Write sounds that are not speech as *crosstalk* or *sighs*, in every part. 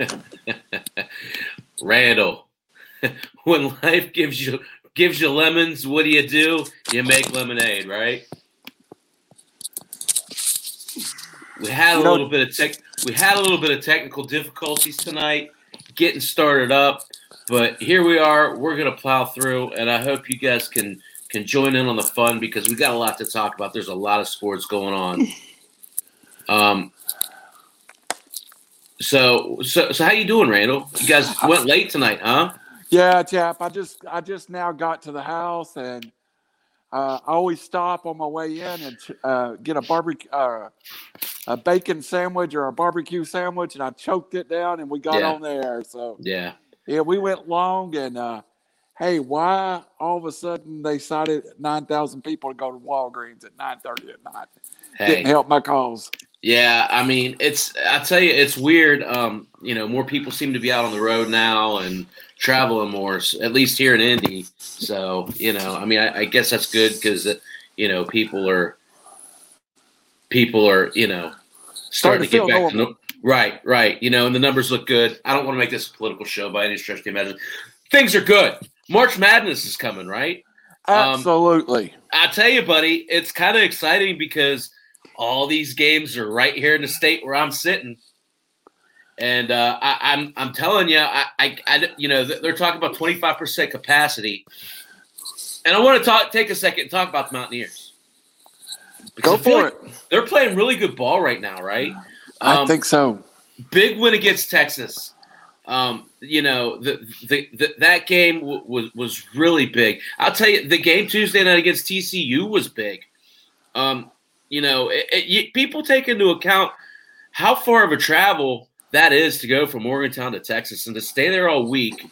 *laughs* Randall, *laughs* when life gives you gives you lemons, what do you do? You make lemonade, right? We had a little bit of tech. We had a little bit of technical difficulties tonight, getting started up, but here we are. We're gonna plow through, and I hope you guys can can join in on the fun because we got a lot to talk about. There's a lot of sports going on. *laughs* Um. So so so how you doing, Randall? You guys went late tonight, huh? Yeah, chap. I just I just now got to the house and uh, I always stop on my way in and uh, get a barbecue uh, a bacon sandwich or a barbecue sandwich, and I choked it down and we got Yeah. on there. So Yeah. yeah, we went long and uh, hey, why all of a sudden they cited nine thousand people to go to Walgreens at nine thirty at night? Didn't help my cause. Yeah, I mean, it's I tell you, it's weird. Um, you know, more people seem to be out on the road now and traveling more, at least here in Indy. So, you know, I mean, I, I guess that's good because you know people are people are you know starting, Starting to to get back to normal. no- right, right. You know, and the numbers look good. I don't want to make this a political show by any stretch of the imagination. Things are good. March Madness is coming, right? Um, Absolutely. I tell you, buddy, it's kind of exciting because all these games are right here in the state where I'm sitting, and uh, I, I'm I'm telling you, I, I, I you know they're talking about 25 percent capacity, and I want to talk take a second and talk about the Mountaineers. Because Go for like it. They're playing really good ball right now, right? I Um, think so. big win against Texas. Um, you know, the, the, the that game w- was was really big. I'll tell you, the game Tuesday night against TCU was big. Um, you know, it, it, you, people take into account how far of a travel that is to go from Morgantown to Texas and to stay there all week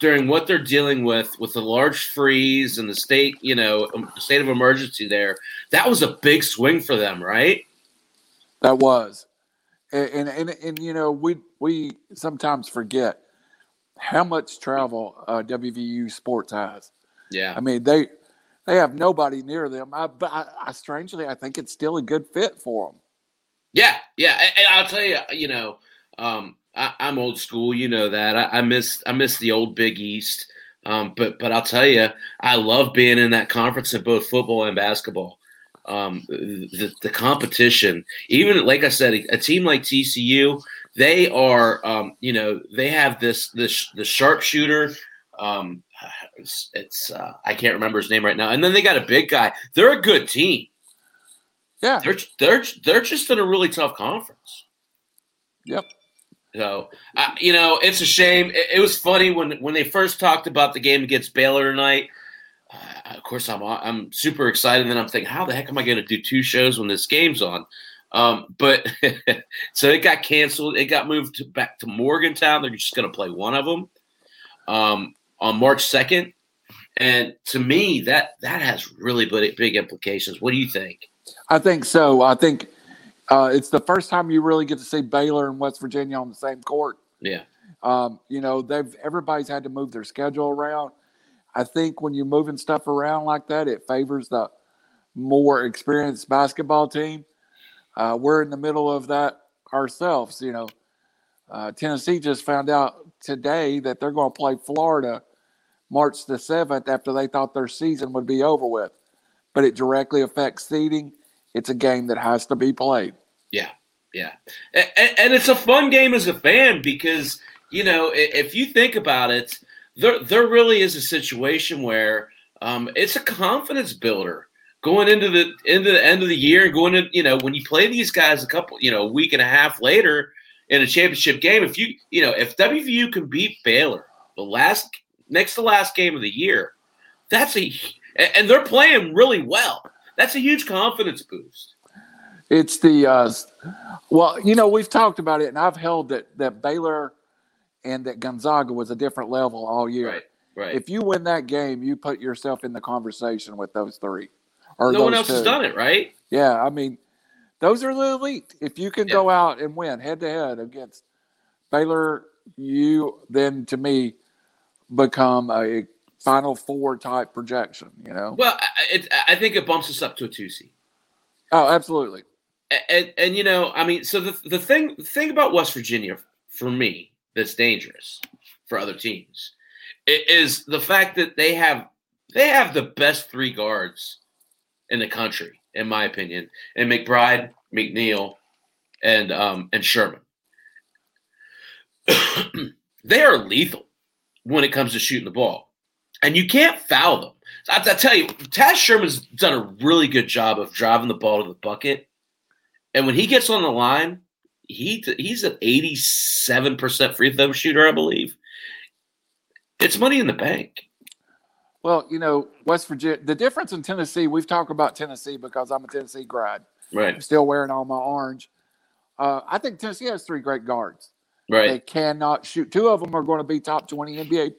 during what they're dealing with with the large freeze and the state, you know, um, state of emergency there. That was a big swing for them, right? That was, and and and, and you know we we sometimes forget how much travel uh, WVU sports has. Yeah. I mean they they have nobody near them. I, but I, I strangely I think it's still a good fit for them. Yeah, yeah, and, I'll tell you, you know, um, I, I'm old school. You know that. I, I miss I miss the old Big East. Um, but but I'll tell you, I love being in that conference in both football and basketball. Um, the, the competition, even like I said, a, a team like TCU, they are, um, you know, they have this this the sharpshooter. Um, it's, it's uh, I can't remember his name right now, and then they got a big guy. They're a good team. Yeah. They're they're they're just in a really tough conference. Yep. So, uh, you know, it's a shame. It, it was funny when when they first talked about the game against Baylor tonight. Uh, of course, I'm I'm super excited. And then I'm thinking, how the heck am I going to do two shows when this game's on? Um, but *laughs* so it got canceled. It got moved to, back to Morgantown. They're just going to play one of them um, on March second. And to me, that that has really big, big implications. What do you think? I think so. I think uh, it's the first time you really get to see Baylor and West Virginia on the same court. Yeah, Um, you know, they've everybody's had to move their schedule around. I think when you're moving stuff around like that, it favors the more experienced basketball team. Uh, we're in the middle of that ourselves. You know, uh, Tennessee just found out today that they're going to play Florida March the seventh after they thought their season would be over with, but it directly affects seeding. It's a game that has to be played. Yeah, yeah, and, and it's a fun game as a fan because you know if you think about it, there there really is a situation where um, it's a confidence builder going into the into the end of the year and going to you know when you play these guys a couple you know a week and a half later in a championship game if you you know if WVU can beat Baylor the last next to last game of the year that's a and they're playing really well that's a huge confidence boost It's the uh, well, you know, we've talked about it, and I've held that that Baylor and that Gonzaga was a different level all year. right right If you win that game, you put yourself in the conversation with those three. Or no one else has done it right Yeah, I mean, those are the elite. If you can go out and win head to head against Baylor, you then to me become a Final Four type projection. You know? Well, I, it, I think it bumps us up to a two seed. Oh, absolutely. And, and, and you know, I mean, so the the thing the thing about West Virginia for me that's dangerous for other teams. is the fact that they have they have the best three guards in the country, in my opinion, and McBride, McNeil, and um, and Sherman. *clears throat* they are lethal when it comes to shooting the ball, and you can't foul them. I, I tell you, Taz Sherman's done a really good job of driving the ball to the bucket, and when he gets on the line, he he's an eighty-seven percent free throw shooter, I believe. It's money in the bank. Well, you know, West Virginia, the difference in Tennessee, we've talked about Tennessee because I'm a Tennessee grad. Right. I'm still wearing all my orange. Uh, I think Tennessee has three great guards. Right. They cannot shoot. Two of them are going to be top 20 NBA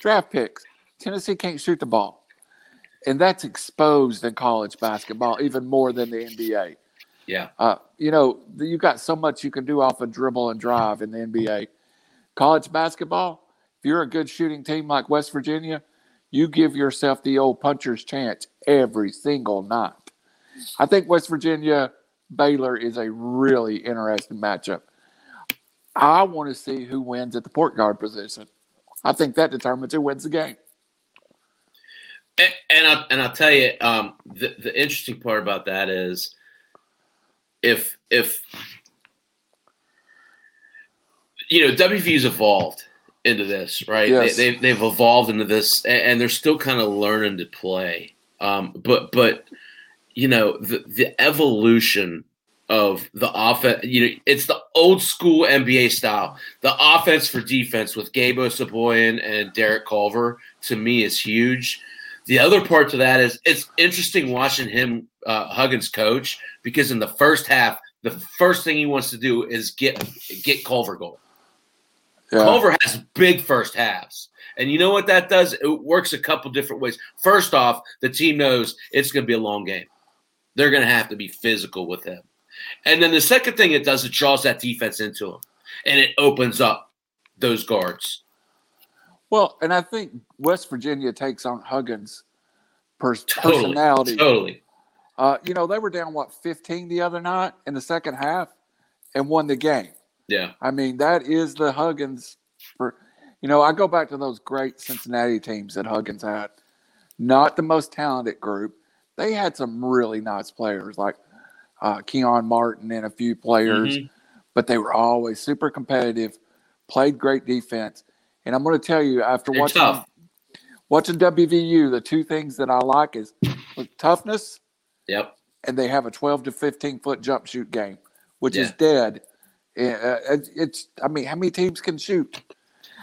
draft picks. Tennessee can't shoot the ball. And that's exposed in college basketball even more than the NBA. Yeah. Uh, you know, you've got so much you can do off a dribble and drive in the NBA. College basketball, if you're a good shooting team like West Virginia, you give yourself the old puncher's chance every single night. I think West Virginia Baylor is a really interesting matchup. I want to see who wins at the port guard position. I think that determines who wins the game. And, and I and I'll tell you, um, the the interesting part about that is if if you know WVU's evolved into this, right? Yes. They, they've they've evolved into this, and, and they're still kind of learning to play. Um, but but you know the the evolution of the offense. You know, it's the old school NBA style. The offense for defense with Gabe Osabuohien and Derek Culver to me is huge. The other part to that is it's interesting watching him uh, Huggins coach because in the first half, the first thing he wants to do is get get Culver going. Yeah. Culver has big first halves. And you know what that does? It works a couple different ways. First off, the team knows it's going to be a long game. They're going to have to be physical with him. And then the second thing it does, it draws that defense into him and it opens up those guards. Well, and I think West Virginia takes on Huggins' pers- Totally. personality. Totally. Uh, you know, they were down what 15 the other night in the second half and won the game. Yeah. I mean, that is the Huggins. For you know, I go back to those great Cincinnati teams that Huggins had. Not the most talented group. They had some really nice players like uh, Kenyon Martin and a few players, Mhm. but they were always super competitive. Played great defense, and I'm going to tell you after They're watching tough. watching WVU, the two things that I like is toughness Yep. and they have a 12 to 15 foot jump shoot game, which is dead. Uh, it's, I mean, how many teams can shoot?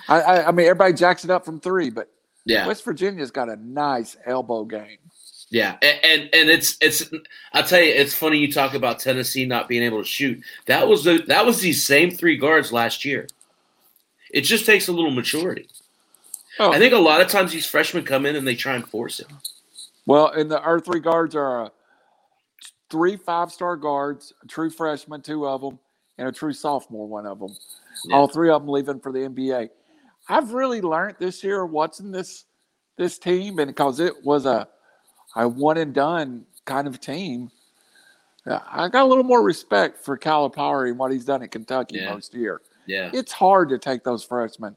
I, I, I mean, everybody jacks it up from three, but Yeah. West Virginia's got a nice elbow game. Yeah, and, and and it's it's I'll tell you, it's funny you talk about Tennessee not being able to shoot. That was the that was these same three guards last year. It just takes a little maturity. Oh, I think a lot of times these freshmen come in and they try and force it. well, and the our three guards are uh, three five star guards, a true freshman, two of them, and a true sophomore, one of them. Yeah. All three of them leaving for the NBA. I've really learned this year watching this this team, and because it was a a one and done kind of team, uh, I got a little more respect for Calipari and what he's done at Kentucky Yeah. most year. Yeah, It's hard to take those freshmen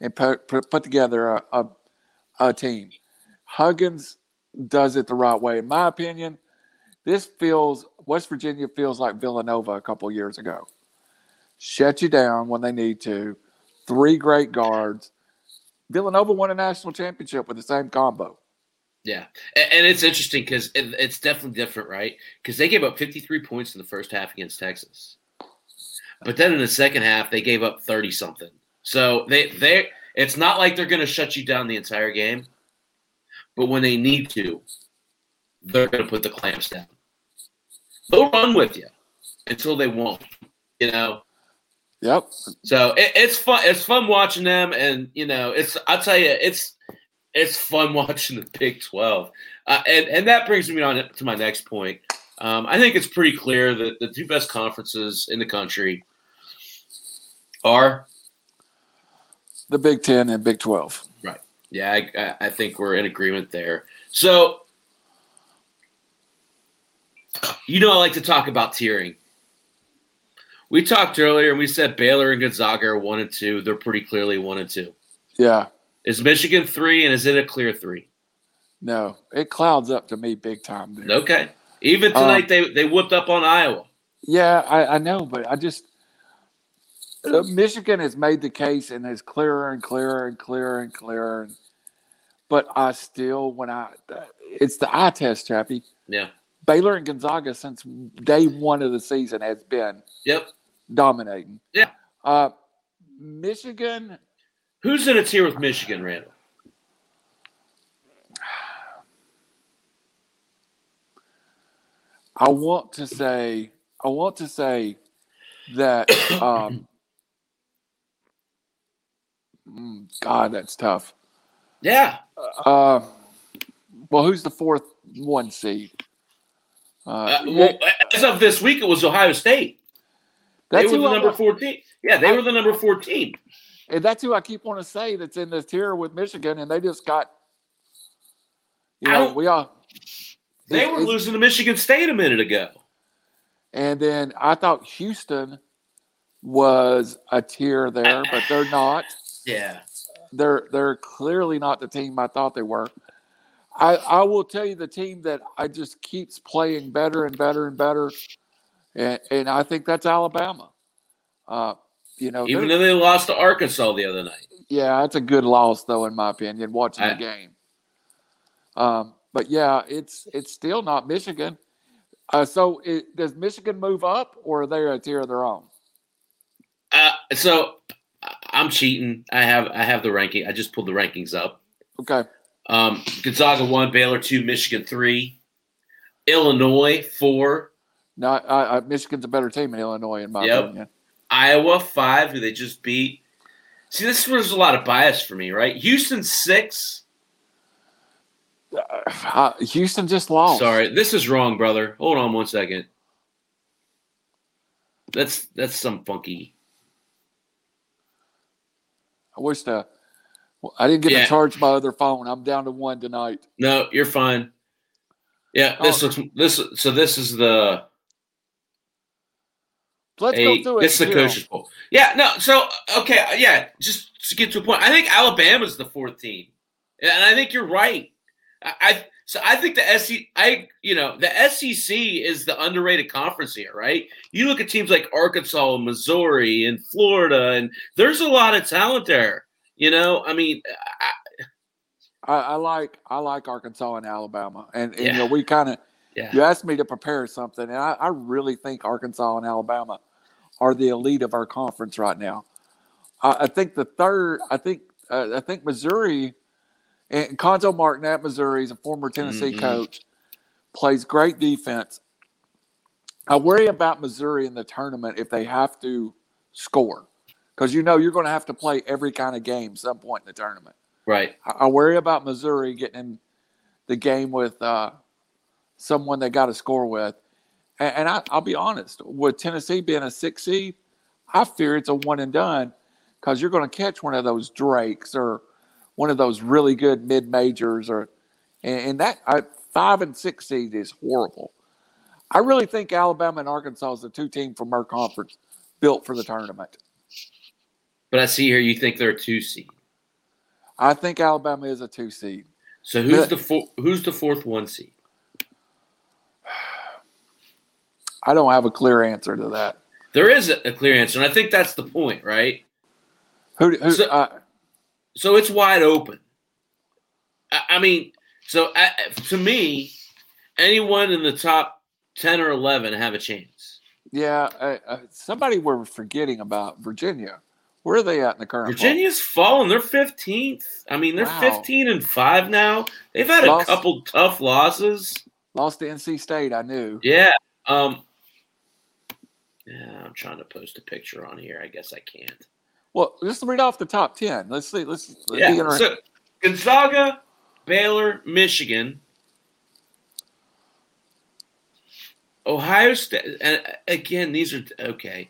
and put put, put together a, a a team. Huggins does it the right way, in my opinion. This feels West Virginia feels like Villanova a couple years ago. Shut you down when they need to. Three great guards. Villanova won a national championship with the same combo. Yeah, and, it's interesting because it's definitely different, right? Because they gave up 53 points in the first half against Texas, but then in the second half they gave up 30 something. So they they it's not like they're going to shut you down the entire game, but when they need to, they're going to put the clamps down. They'll run with you until they won't. You know, Yep. so it, it's fun. It's fun watching them, and you know, it's. I'll tell you, it's it's fun *laughs* watching the Big Twelve, uh, and and that brings me on to my next point. Um, I think it's pretty clear that the two best conferences in the country are. The Big Ten and Big Twelve. Right. Yeah, I, I- I think we're in agreement there. So, you know, I like to talk about tiering. We talked earlier and we said Baylor and Gonzaga are one and two. They're pretty clearly one and two. Yeah. Is Michigan three and is it a clear three? No, it clouds up to me big time. Dude. Okay. Even tonight, um, they they whipped up on Iowa. Yeah, I, I know, but I just uh, Michigan has made the case and is clearer and clearer and clearer and clearer. And, but I still, when I, it's the eye test, Chappy. Yeah. Baylor and Gonzaga since day one of the season has been. Yep. Dominating. Yeah. Uh, Michigan. Who's in a tier with Michigan, Randall? I want to say, I want to say that *coughs* um, Mm, God, that's tough. Yeah. Uh, well, who's the fourth one seed? Uh, uh, well, as of this week, it was Ohio State. They were the number fourteen. Yeah, they I, were the number fourteen. And that's who I keep wanting to say that's in this tier with Michigan, and they just got. You know, we all. They were losing to Michigan State a minute ago. And then I thought Houston was a tier there, but they're not. Yeah. They're they're clearly not the team I thought they were. I, I will tell you the team that I just keeps playing better and better and better, and, and I think that's Alabama. Uh, you know, even though they lost to Arkansas the other night. Yeah, that's a good loss though, in my opinion. Watching I, the game. Um, but yeah, it's it's still not Michigan. Uh, so it, does Michigan move up, or are they a tier of their own? Uh, so I'm cheating. I have I have the ranking. I just pulled the rankings up. Okay. Um, Gonzaga one, Baylor two, Michigan three, Illinois four. No, I, I, Michigan's a better team than Illinois in my yep. opinion. Iowa five, who they just beat. See, this was a lot of bias for me, right? Houston six. Uh, Houston just lost. Sorry, this is wrong, brother. Hold on one second. That's that's some funky. I wish the I didn't get yeah. to charge my other phone. I'm down to one tonight. No, you're fine. Yeah, this oh. looks this. So this is the. Let's a, go through it. This is the poll. Yeah, no. So okay, yeah. Just to get to a point, I think Alabama's the fourth team, and I think you're right. I, I so I think the SEC, I you know, the SEC is the underrated conference here, right? You look at teams like Arkansas and Missouri and Florida, and there's a lot of talent there. You know, I mean, I, I, I like I like Arkansas and Alabama, and, and yeah. you know, we kind of yeah. you asked me to prepare something, and I, I really think Arkansas and Alabama are the elite of our conference right now. I, I think the third, I think uh, I think Missouri and Cuonzo Martin at Missouri is a former Tennessee mm-hmm. coach, plays great defense. I worry about Missouri in the tournament if they have to score, because you know you're going to have to play every kind of game some point in the tournament. Right. I, I worry about Missouri getting in the game with uh, someone they got to score with. And, and I, I'll be honest, with Tennessee being a six seed, I fear it's a one and done because you're going to catch one of those Drakes or one of those really good mid majors, or and, and that I, five and six seed is horrible. I really think Alabama and Arkansas is the two team from our conference built for the tournament. But I see here you think they're a two seed. I think Alabama is a two seed. So who's but, the four, who's the fourth one seed? I don't have a clear answer to that. There is a, clear answer, and I think that's the point, right? Who? who so, uh, so it's wide open. I, I mean, so uh, to me, anyone in the top ten or eleven have a chance. Yeah, uh, somebody we're forgetting about Virginia. Where are they at in the current? Virginia's fallen. They're fifteenth. I mean, they're wow. fifteen and five now. They've had lost, a couple tough losses. Lost to NC State. I knew. Yeah. Um. Yeah, I'm trying to post a picture on here. I guess I can't. Well, let's read off the top ten. Let's see. Let's, let's yeah. So Gonzaga, Baylor, Michigan, Ohio State. And again, these are okay.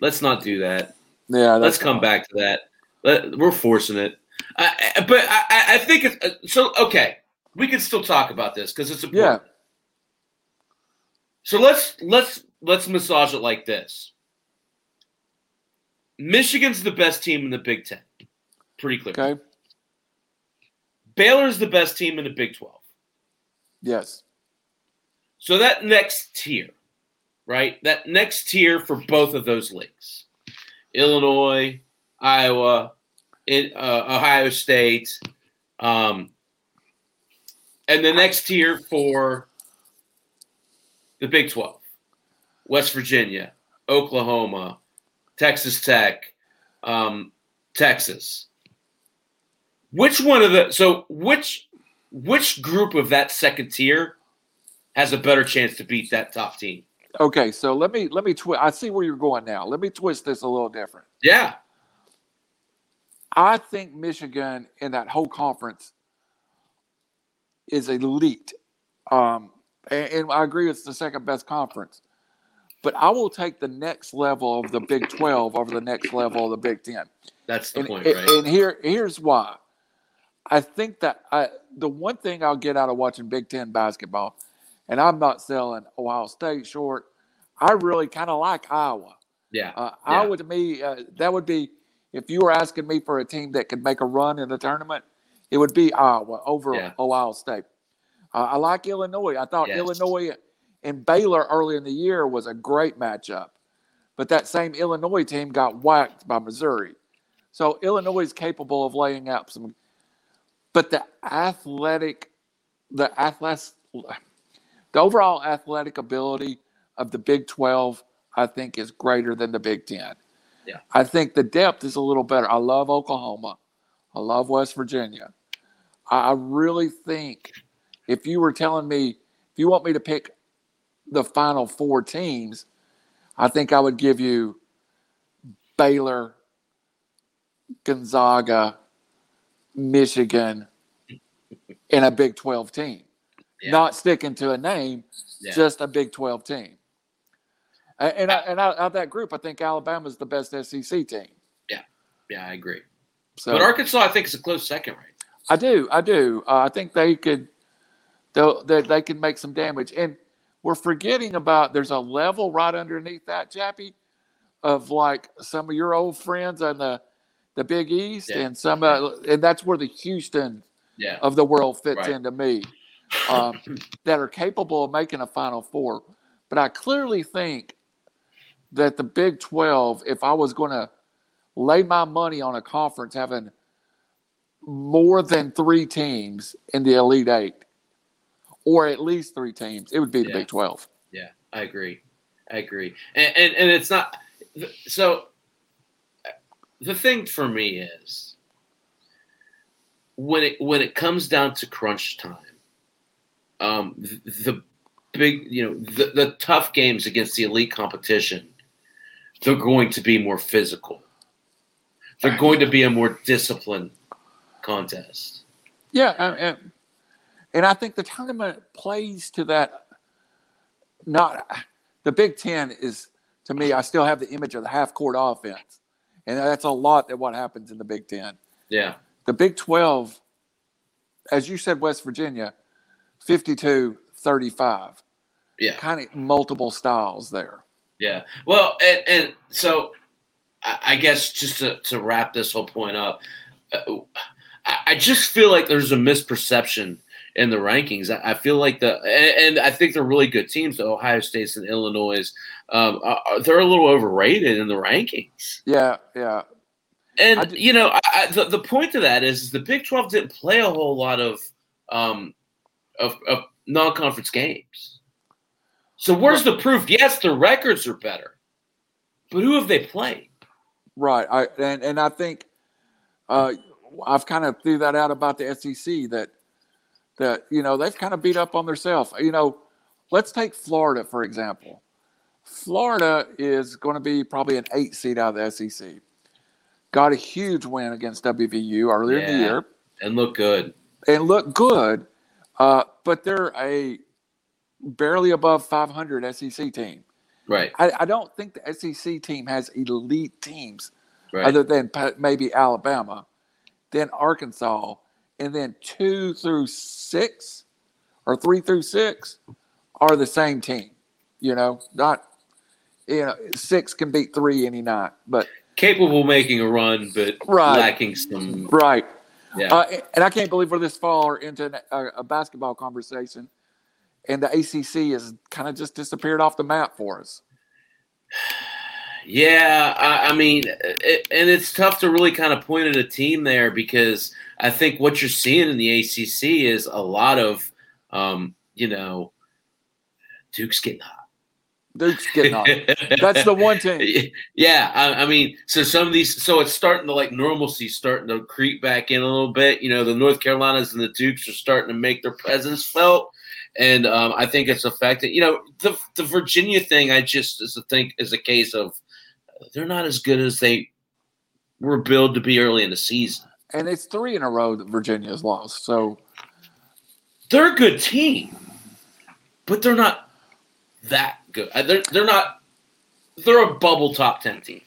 Let's not do that. Yeah, let's come back to that. Let, we're forcing it. I, but I, I think it's uh, so. Okay, we can still talk about this because it's important. Yeah. So let's let's let's massage it like this. Michigan's the best team in the Big Ten. Pretty clear. Okay. Baylor's the best team in the Big 12. Yes. So that next tier, right? That next tier for both of those leagues Illinois, Iowa, in, uh, Ohio State, um, and the next tier for the Big 12 West Virginia, Oklahoma, Texas Tech, um, Texas. Which one of the so which which group of that second tier has a better chance to beat that top team? Okay, so let me let me twist. I see where you're going now. Let me twist this a little different. Yeah, I think Michigan in that whole conference is elite. Um, and, and I agree it's the second best conference. But I will take the next level of the Big 12 over the next level of the Big 10. that's the And, point, right? and here here's why. I think that I, the one thing I'll get out of watching Big Ten basketball, and I'm not selling Ohio State short, I really kind of like Iowa. yeah, Uh, Yeah. Iowa to me, uh, that would be if you were asking me for a team that could make a run in the tournament, it would be Iowa over Yeah. Ohio State. Uh, I like Illinois. I thought Yes. Illinois and Baylor early in the year was a great matchup, but that same Illinois team got whacked by Missouri. So Illinois is capable of laying out some, but the athletic, the athletic, the overall athletic ability of the Big Twelve, I think, is greater than the Big Ten. Yeah. I think the depth is a little better. I love Oklahoma. I love West Virginia. I really think if you were telling me, if you want me to pick the final four teams, I think I would give you Baylor, Gonzaga, Michigan, and a Big 12 team. Yeah. Not sticking to a name, Yeah. just a Big 12 team. And, I, and out of that group, I think Alabama's the best SEC team. yeah, yeah, I agree. So but Arkansas, I think, is a close second, right? I do, I do. Uh, I think they could, they'll, they they can make some damage. And we're forgetting about there's a level right underneath that, Chappy, of like some of your old friends on the the Big East, Yeah. and some, uh, and that's where the Houston Yeah, of the world fits Right. into me, um, *laughs* that are capable of making a Final Four. But I clearly think that the Big 12, if I was going to lay my money on a conference having more than three teams in the Elite Eight, or at least three teams, it would be the Yeah. Big 12. yeah, I agree. I agree. And and, and it's not so. The thing for me is when it when it comes down to crunch time, um, the, the big you know the, the tough games against the elite competition, they're going to be more physical. They're going to be a more disciplined contest. Yeah, and, and, and I think the tournament plays to that. Not the Big Ten is to me. I still have the image of the half court offense, and that's a lot that what happens in the Big Ten. Yeah, The Big Twelve, as you said, West Virginia, 52-35. yeah. kind of multiple styles there. Yeah. Well, and, and so I, guess just to, to wrap this whole point up, uh, I just feel like there's a misperception in the rankings. I, I feel like the and, and I think they're really good teams. The Ohio State's and Illinois, um, are, are- they're a little overrated in the rankings. Yeah, yeah, And you know, I, I, the the point of that is, is the Big Twelve didn't play a whole lot of um, of, of non conference games. So where's the proof? Yes, the records are better, but who have they played? right. I and and I think uh, I've kind of threw that out about the SEC that that you know they've kind of beat up on themselves. You know, let's take Florida for example. Florida is going to be probably an eight seed out of the SEC. Got a huge win against WVU earlier in the year. And look good. and look good, uh, but they're a barely above 500 SEC team. Right. I, I don't think the SEC team has elite teams Right. other than maybe Alabama, then Arkansas, and then two through six or three through six are the same team. You know, not you know six can beat three any night, but capable of making a run, but Right. lacking some. Right. Yeah, Uh, and I can't believe we're this far into an, a, a basketball conversation, and the ACC has kind of just disappeared off the map for us. *sighs* yeah. I, I mean, it, and it's tough to really kind of point at a team there because I think what you're seeing in the ACC is a lot of, um, you know, Duke's getting hot. Duke's getting on. *laughs* That's the one team. Yeah, I, I mean, so some of these, so it's starting to like normalcy starting to creep back in a little bit. You know, the North Carolinas and the Dukes are starting to make their presence felt, and um, I think it's affecting. You know, the the Virginia thing, I just is a think is a case of they're not as good as they were billed to be early in the season. And it's three in a row that Virginia's lost. So They're a good team, but they're not that good. Uh, They're they're not. They're a bubble top ten team.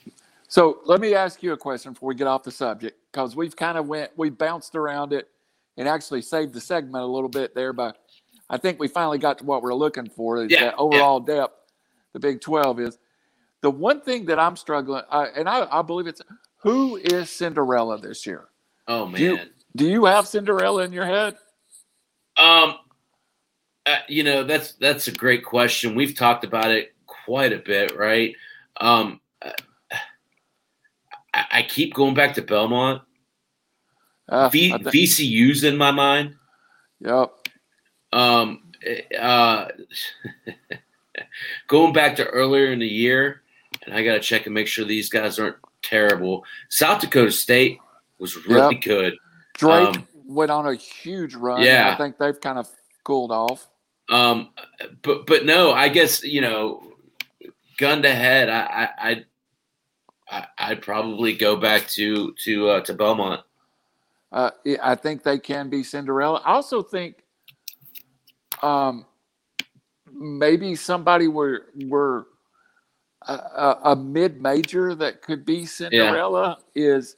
So let me ask you a question before we get off the subject, because we've kind of went, we bounced around it, and actually saved the segment a little bit there. But I think we finally got to what we're looking for. Is Yeah, that overall depth. The Big Twelve is the one thing that I'm struggling, I, and I, I believe it's who is Cinderella this year. Oh man. Do you, do you have Cinderella in your head? Um, uh, you know that's that's a great question. We've talked about it quite a bit, right? Um, uh, I, I keep going back to Belmont. Uh, V, I thi- VCU's in my mind. yep. Um, uh, *laughs* going back to earlier in the year, and I got to check and make sure these guys aren't terrible. South Dakota State was really good. Drake Um, went on a huge run. yeah. I think they've kind of cooled off. Um, but but no, I guess you know, gun to head, I I I'd, I I'd probably go back to to uh, to Belmont. Uh, I think they can be Cinderella. I also think um, maybe somebody were were a, a, a mid major that could be Cinderella is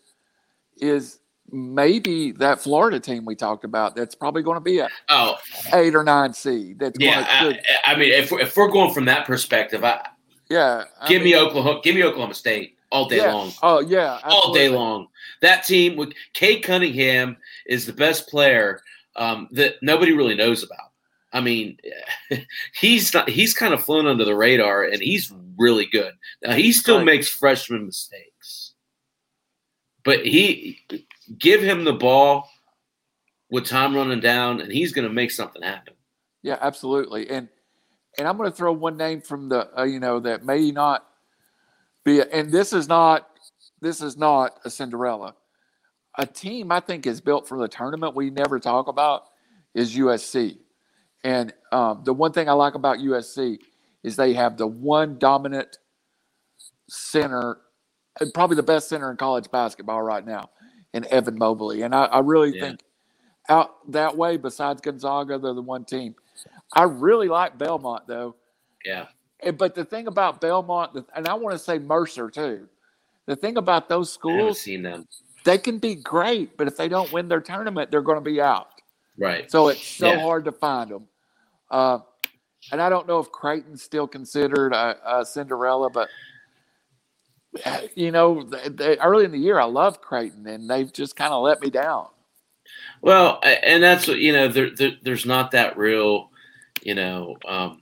is maybe that Florida team we talked about. That's probably going to be a Oh eight or nine seed. That's yeah, going to, I, I mean, if we're, if we're going from that perspective, I yeah. I give me Oklahoma, give me Oklahoma State all day yeah. long. Oh yeah, all day long. That team with Cade Cunningham is the best player um, that nobody really knows about. I mean, *laughs* he's not, he's kind of flown under the radar, and he's really good. Now he still makes freshman mistakes, but he give him the ball with time running down, and he's going to make something happen. Yeah, absolutely. And and I'm going to throw one name from the uh, you know that may not be and this is not this is not a Cinderella. A team I think is built for the tournament we never talk about is USC. And um, the one thing I like about USC is they have the one dominant center, probably the best center in college basketball right now, in Evan Mobley. And I, I really Yeah. think out that way, besides Gonzaga, they're the one team. I really like Belmont though. Yeah, But the thing about Belmont, and I want to say Mercer too. The thing about those schools, seen them. they can be great, but if they don't win their tournament, they're going to be out. Right. So it's so Yeah. hard to find them. Uh, and I don't know if Creighton's still considered a, a Cinderella, but *laughs* you know, they, they, early in the year, I loved Creighton, and they've just kind of let me down. Well, and that's what you know. There, there, there's not that real, you know. Um,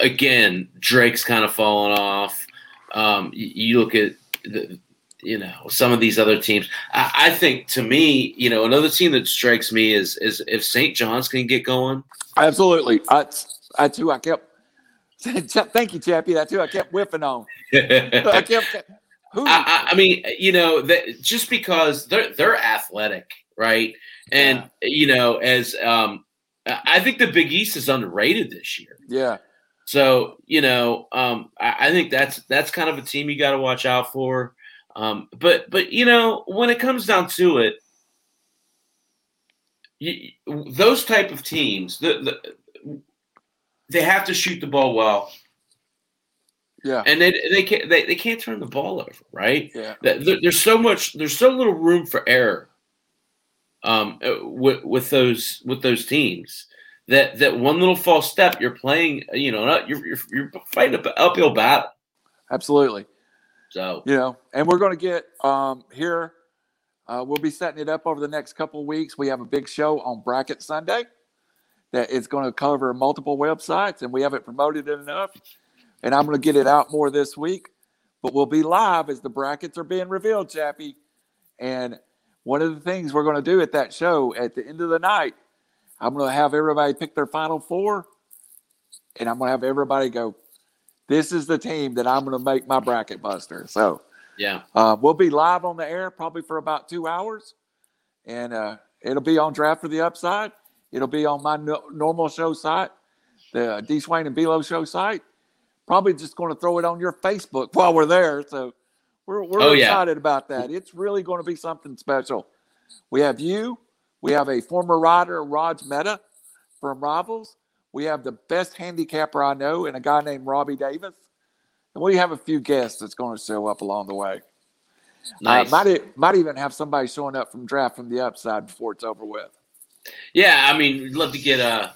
again, Drake's kind of fallen off. Um, you, you look at the, you know, some of these other teams. I, I think to me, you know, another team that strikes me is is if St. John's can get going. Absolutely, that's that's who I kept. *laughs* Thank you, Chappy. That's who I kept whiffing on. *laughs* I kept. Who? I, I mean, you know, that just because they're they're athletic, right? And you know, as um, I I think the Big East is underrated this year. yeah, So you know, um, I, I think that's that's kind of a team you got to watch out for. Um, but but you know, when it comes down to it, you, those type of teams, the, the they have to shoot the ball well, yeah, and they they can't they, they can't turn the ball over, right? yeah. There- There's so much, there's so little room for error, um, uh, with with those with those teams. That that one little false step, you're playing, you know, you're you're, you're fighting an uphill battle. Absolutely. So you know, and we're going to get um, here. Uh, we'll be setting it up over the next couple of weeks. We have a big show on Bracket Sunday that is going to cover multiple websites, and we haven't promoted it enough. And I'm going to get it out more this week. But we'll be live as the brackets are being revealed, Chappy. And one of the things we're going to do at that show at the end of the night, I'm going to have everybody pick their final four, and I'm going to have everybody go, "This is the team that I'm going to make my bracket buster." So, yeah, uh, we'll be live on the air probably for about two hours, and uh, it'll be on Draft for the Upside. It'll be on my no- normal show site, the D Swain and Below show site. Probably just going to throw it on your Facebook while we're there. So we're, we're Oh, yeah. excited about that. It's really going to be something special. We have you. We have a former rider, Raj Mehta from Rivals. We have the best handicapper I know, and a guy named Robbie Davis. And we have a few guests that's going to show up along the way. nice. Uh, might, might even have somebody showing up from draft from the upside before it's over with. Yeah, I mean, we'd love to get uh,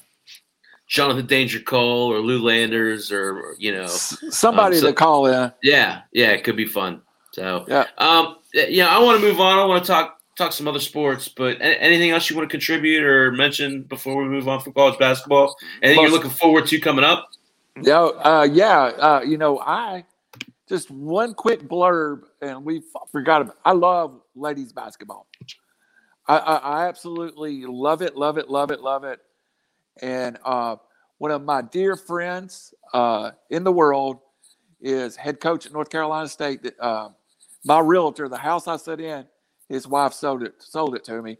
Jonathan Danger Cole or Lou Landers or you know, Somebody Um, so- to call in. yeah, yeah, it could be fun. So Yeah. Um, yeah, I want to move on. I want to talk talk some other sports, but anything else you want to contribute or mention before we move on from college basketball? Anything you're looking forward to coming up? Yeah, uh, yeah. Uh, you know, I just one quick blurb, and we forgot about. I love ladies basketball. I, I, I absolutely love it, love it, love it, love it. And uh, one of my dear friends uh, in the world is head coach at North Carolina State. That uh, my realtor, the house I sit in, his wife sold it sold it to me.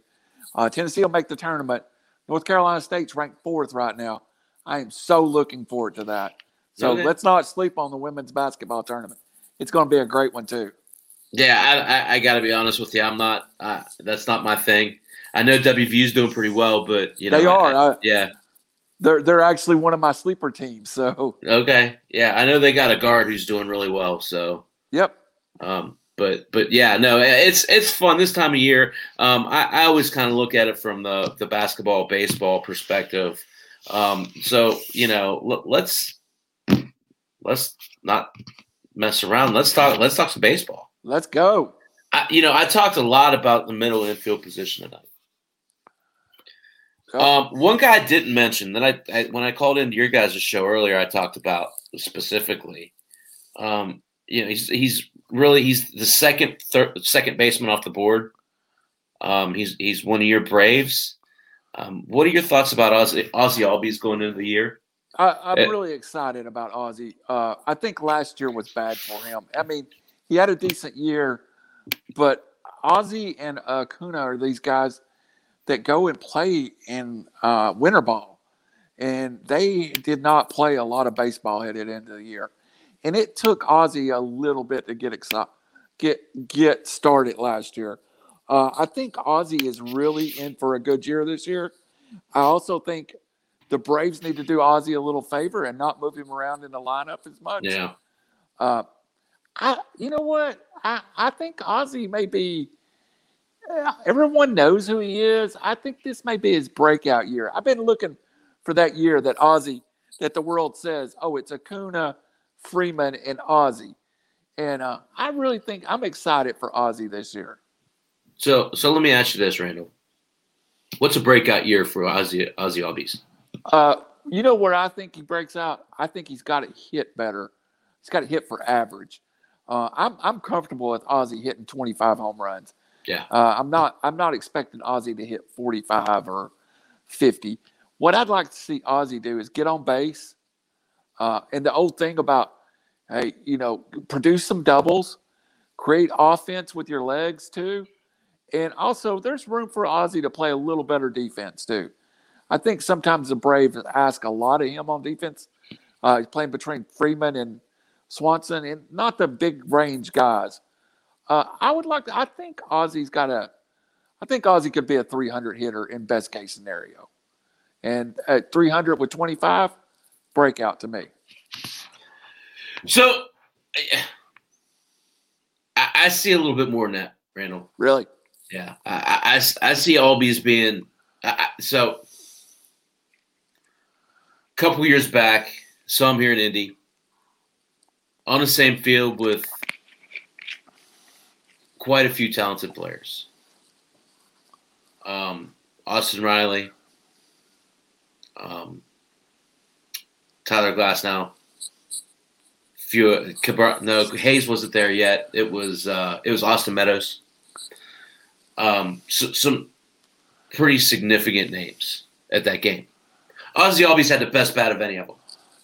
Uh, Tennessee will make the tournament. North Carolina State's ranked fourth right now. I am so looking forward to that. So let's not sleep on the women's basketball tournament. It's going to be a great one too. Yeah, I, I, I got to be honest with you. I'm not. Uh, that's not my thing. I know WVU's doing pretty well, but you know they are. I- yeah. they're they're actually one of my sleeper teams. So Okay. Yeah, I know they got a guard who's doing really well. So, yep. um, but but yeah, no, it's it's fun this time of year. Um, I, I always kind of look at it from the the basketball baseball perspective. Um, so you know, l- let's let's not mess around. Let's talk. Let's talk some baseball. Let's go. I, you know, I talked a lot about the middle infield position tonight. Um, one guy I didn't mention that I, I when I called into your guys' show earlier, I talked about specifically. Um, you know, he's he's really he's the second third second baseman off the board. Um, he's he's one of your Braves. Um, what are your thoughts about Ozzy, Ozzy Albies going into the year? I, I'm Eh. really excited about Ozzy. Uh, I think last year was bad for him. I mean, he had a decent year, but Ozzy and Acuna are these guys that go and play in uh, winter ball, and they did not play a lot of baseball headed into the year, and it took Ozzy a little bit to get excited, get get started last year. Uh, I think Ozzy is really in for a good year this year. I also think the Braves need to do Ozzy a little favor and not move him around in the lineup as much. Yeah, Uh, I, you know what? I, I think Ozzy may be. uh, Everyone knows who he is. I think this may be his breakout year. I've been looking for that year that Ozzy, that the world says, oh, it's Acuna, Freeman, and Ozzy. And uh, I really think I'm excited for Ozzy this year. So so let me ask you this, Randall. What's a breakout year for Ozzy Ozzy Albies? Uh, you know where I think he breaks out? I think he's got to hit better. He's got to hit for average. Uh, I'm I'm comfortable with Ozzy hitting 25 home runs. Yeah. Uh, I'm not I'm not expecting Ozzy to hit 45 or 50. What I'd like to see Ozzy do is get on base. Uh, and the old thing about hey, you know, produce some doubles, create offense with your legs too. And also, there's room for Ozzy to play a little better defense too. I think sometimes the Braves ask a lot of him on defense. Uh, he's playing between Freeman and Swanson, and not the big range guys. Uh, I would like. To, I think Ozzy's got a. I think Ozzy could be a 300 hitter in best case scenario, and at 300 with 25, breakout to me. So I, I see a little bit more than that, Randall. Really, Yeah, I I see Albies being I, I- so. A couple years back, saw him here in Indy, on the same field with quite a few talented players. Um, Austin Riley, um, Tyler Glasnow, few no Hayes wasn't there yet. It was uh, it was Austin Meadows. Um, so, some pretty significant names at that game. Ozzy Albies had the best bat of any of them.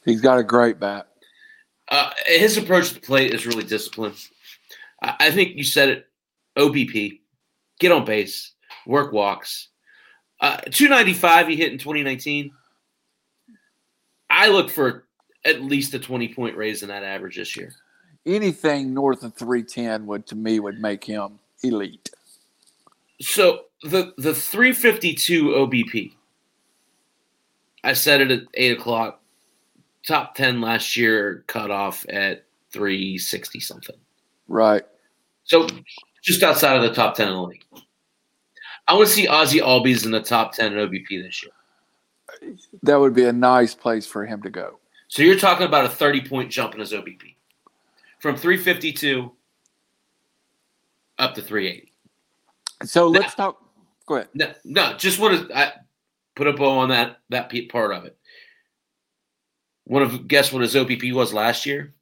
He's got a great bat. Uh, his approach to the plate is really disciplined. I, I think you said it. OBP, get on base, work walks. Uh, 295 he hit in 2019. I look for at least a 20 point raise in that average this year. Anything north of 310 would to me would make him elite. So the the 352 OBP, I said it at eight o'clock. Top 10 last year cut off at 360 something. Right. So just outside of the top 10 in the league. I want to see Ozzy Albies in the top 10 in OBP this year. That would be a nice place for him to go. So you're talking about a 30 point jump in his OBP from 352 up to 380. So let's talk. Go ahead. No, no just want to I, put a bow on that that part of it. Want to guess what his OBP was last year?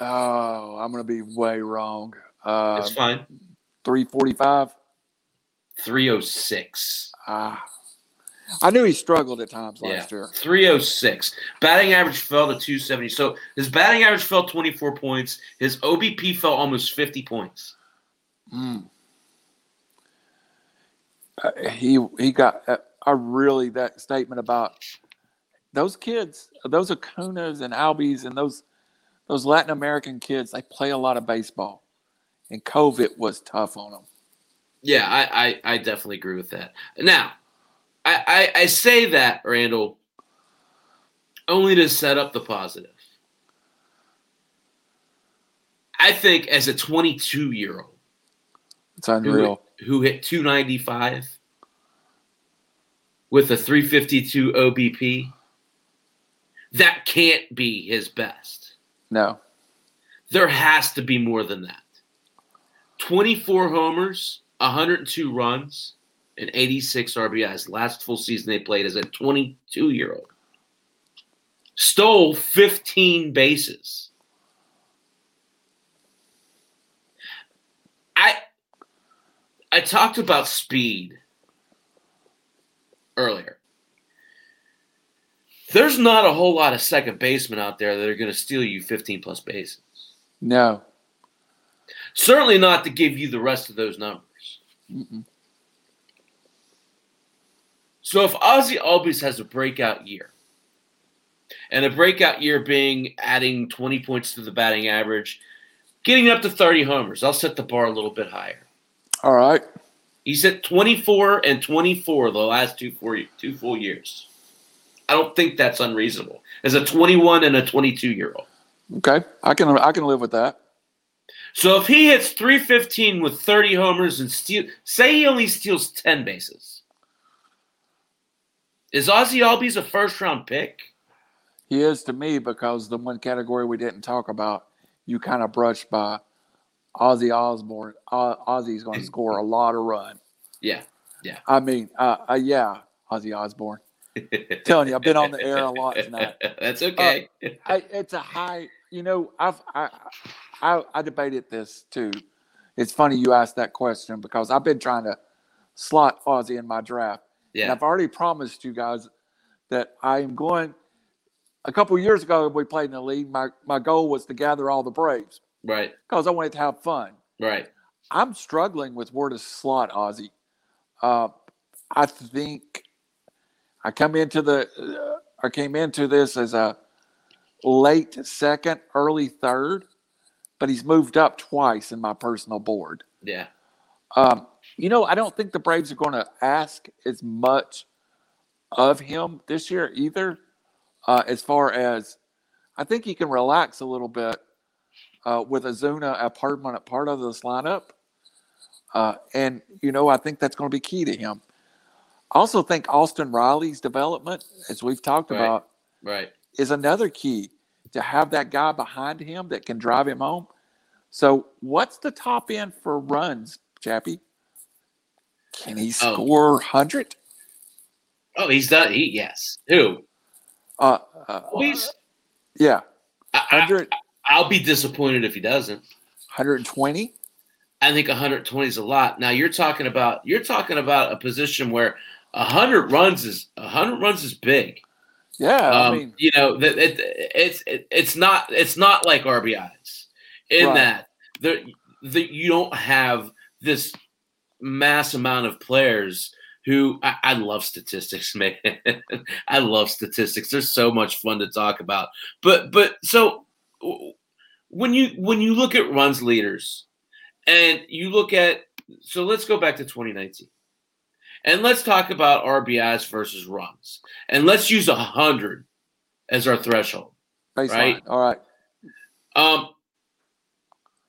Oh, I'm going to be way wrong. Uh, it's fine. 345. 306. Ah. I knew he struggled at times last yeah. year. 306. Batting average fell to 270. So his batting average fell 24 points. His OBP fell almost 50 points. Mm. Uh, he he got uh, I really that statement about those kids, those Acunas and Albies and those those Latin American kids. They play a lot of baseball, and COVID was tough on them. Yeah, I, I, I definitely agree with that. Now, I, I, I say that, Randall, only to set up the positive. I think as a 22 year old, it's unreal. Who, hit 295 with a 352 OBP, that can't be his best. No. There has to be more than that. 24 homers, 102 runs, and 86 RBIs. Last full season they played as a 22 year old. Stole 15 bases. I I talked about speed earlier. There's not a whole lot of second basemen out there that are going to steal you 15 plus bases. No. Certainly not to give you the rest of those numbers. Mm-mm. So if Ozzy Albies has a breakout year, and a breakout year being adding 20 points to the batting average, getting up to 30 homers, I'll set the bar a little bit higher. All right. He's at 24 and 24 the last two, four, two full years. I don't think that's unreasonable as a 21 and a 22 year old. Okay, I can I can live with that. So if he hits 315 with 30 homers and steal, say he only steals 10 bases, is Ozzy Albies a first round pick? He is to me because the one category we didn't talk about, you kind of brushed by Ozzy Osbourne. Ozzy's going to *clears throat* score a lot of run. Yeah, yeah. I mean, uh, uh, yeah, Ozzy Osbourne. *laughs* telling you, I've been on the air a lot tonight. *laughs* That's okay. Uh, I, it's a high. You know, I've I, I I debated this too. It's funny you asked that question because I've been trying to slot Ozzy in my draft. Yeah. And I've already promised you guys that I am going. A couple years ago, we played in the league. My my goal was to gather all the Braves. Right. Because I wanted to have fun. Right. I'm struggling with where to slot Ozzy. Uh, I think I come into the uh, I came into this as a late second, early third, but he's moved up twice in my personal board. Yeah. Um, you know, I don't think the Braves are going to ask as much of him this year either. Uh, as far as I think he can relax a little bit uh, with Ozuna a permanent part of this lineup. Uh, and, you know, I think that's going to be key to him. I also think Austin Riley's development, as we've talked right. about, right, is another key. to have that guy behind him that can drive him home. So, what's the top end for runs, Chappy? Can he Oh. score 100? Oh, he's done. He yes. Who? Uh, uh, Well, he's. yeah, 100, I'll be disappointed if he doesn't. 120. I think 120 is a lot. Now you're talking about you're talking about a position where 100 runs is 100 runs is big. Yeah, I Um, mean, you know, that it, it's it, it's not it's not like RBIs in Right. that the the you don't have this mass amount of players who I, I love statistics, *laughs* man. I love statistics. They're so much fun to talk about. But but so when you when you look at runs leaders and you look at so let's go back to 2019 and let's talk about RBIs versus runs and let's use 100 as our threshold. baseline. right. All right. Um,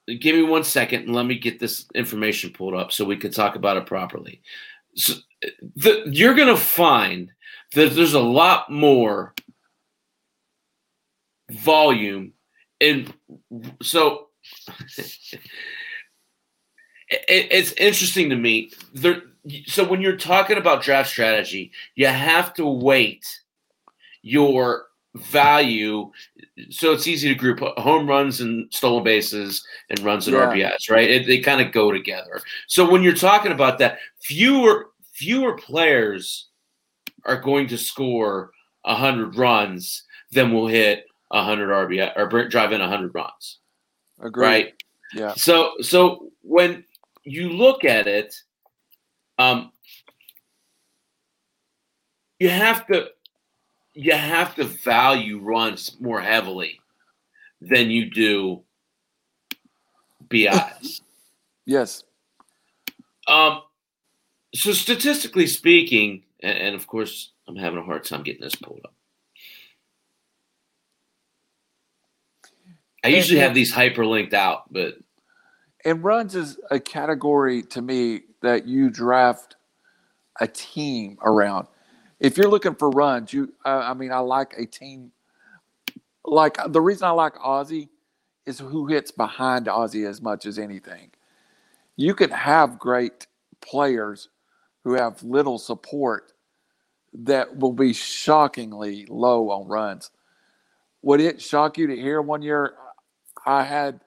give me one second and let me get this information pulled up so we can talk about it properly. So, the, you're going to find that there's a lot more volume in. So *laughs* it, it's interesting to me. There, so when you're talking about draft strategy, you have to weight your value so it's easy to group home runs and stolen bases and runs and Yeah. RBIs, right? It, they kind of go together. So when you're talking about that, fewer fewer players are going to score hundred runs than will hit hundred RBI or drive in hundred runs, Agreed. right? Yeah. So so when you look at it, um, you have to you have to value runs more heavily than you do BIs. *laughs* Yes. um, so statistically speaking, and, and of course, I'm having a hard time getting this pulled up. I usually have these hyperlinked out, but And runs is a category to me that you draft a team around. If you're looking for runs, you, uh, I mean, I like a team. Like the reason I like Ozzy is who hits behind Ozzy as much as anything. You can have great players who have little support that will be shockingly low on runs. Would it shock you to hear one year I had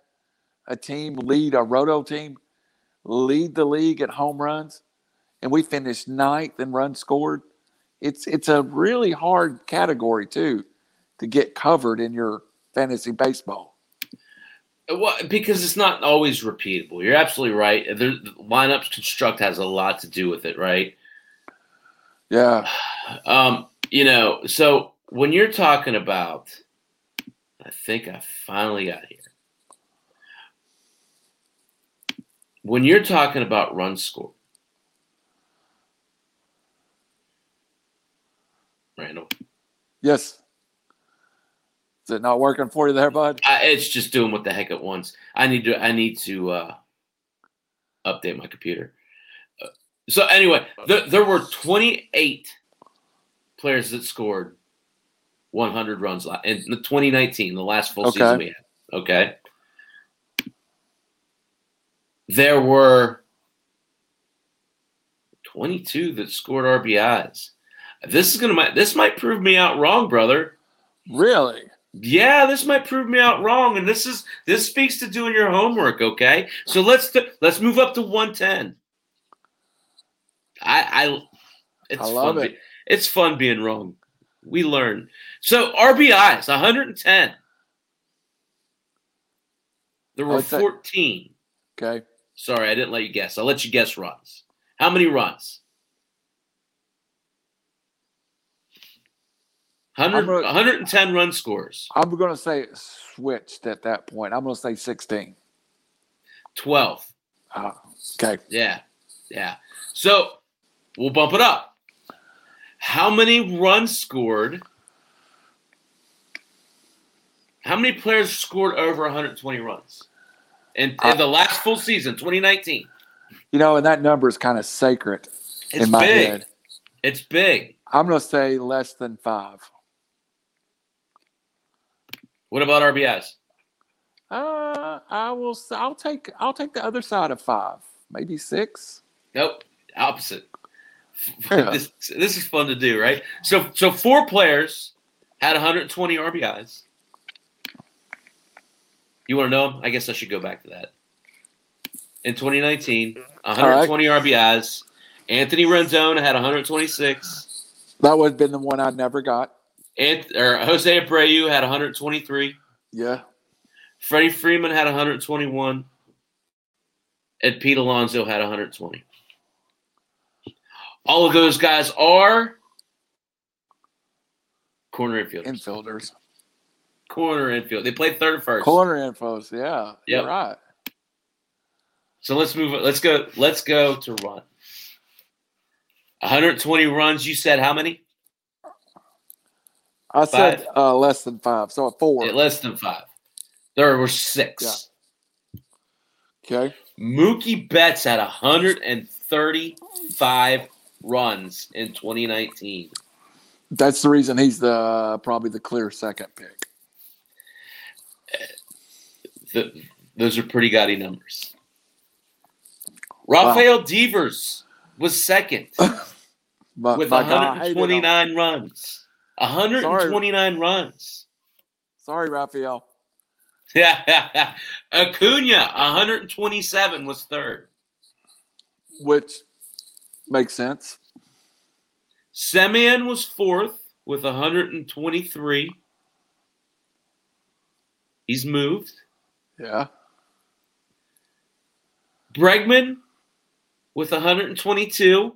a team lead a roto team, lead the league at home runs, and we finished ninth in runs scored. It's it's a really hard category too to get covered in your fantasy baseball. well, because it's not always repeatable. You're absolutely right. The lineups construct has a lot to do with it, right? Yeah, *sighs* Um, you know, so when you're talking about, I think I finally got here. When you're talking about run score, Randall, yes. Is it not working for you there, bud? I, it's just doing what the heck it wants. I need to. I need to uh, update my computer. Uh, so anyway, there, there were 28 players that scored 100 runs in the 2019, the last full Okay. season we had. Okay. There were 22 that scored RBIs. This is gonna this might prove me out wrong, brother. Really? Yeah, this might prove me out wrong, and this is this speaks to doing your homework. Okay, so let's do, let's move up to one ten. I I it's I love fun it. be- it's fun being wrong. We learn. So RBIs 110. There were 14. Okay. Sorry, I didn't let you guess. I'll let you guess runs. How many runs? 100, gonna- 110 run scores. I'm going to say it switched at that point. I'm going to say 16. 12. Ah, okay. Yeah. Yeah. So we'll bump it up. How many runs scored? How many players scored over 120 runs in, in the last full season, 2019? You know, and that number is kind of sacred It's in my big. head. It's big. I'm going to say less than five. What about RBIs? Uh, I will. I'll take. I'll take the other side of five, maybe six. Nope, opposite. *laughs* Yeah. this this is fun to do, right? So so four players had 120 RBIs. You want to know? I guess I should go back to that. In 2019, 120 RBIs. Anthony Rendon had 126. That would have been the one I never got. Ant, or Jose Abreu had 123. Yeah. Freddie Freeman had 121. And Pete Alonso had 120. All of those guys are corner infielders. Infielders. Corner infield. They played third first. Corner infos. Yeah. You're right. So let's move. On. Let's go. Let's go to run. 120 runs. You said how many? I said uh, less than five, so four. Yeah, less than five. There were six. Okay. Mookie Betts had 135 runs in 2019. That's the reason he's the probably the clear second pick. Th those are pretty gaudy numbers. Rafael Devers was second *laughs* But with my guy hated 129 runs. 129 runs. Sorry, Rafael. Yeah. *laughs* Acuna, 127 was third. Which makes sense. Semien was fourth with 123. He's moved. Yeah. Bregman with 122.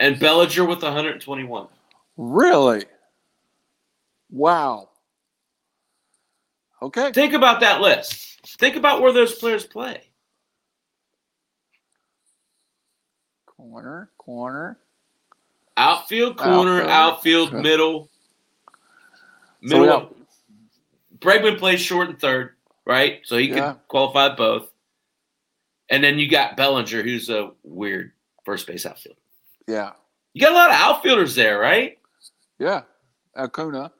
And Bellinger with 121. Really? Wow. Okay. Think about that list. Think about where those players play. Corner, corner. Outfield, corner, Outfield. outfield, middle. So Middle. got- Bregman plays short and third, right? So he Yeah. could qualify both. And then you got Bellinger, who's a weird first base outfielder. Yeah. You got a lot of outfielders there, right? Yeah. Acuna.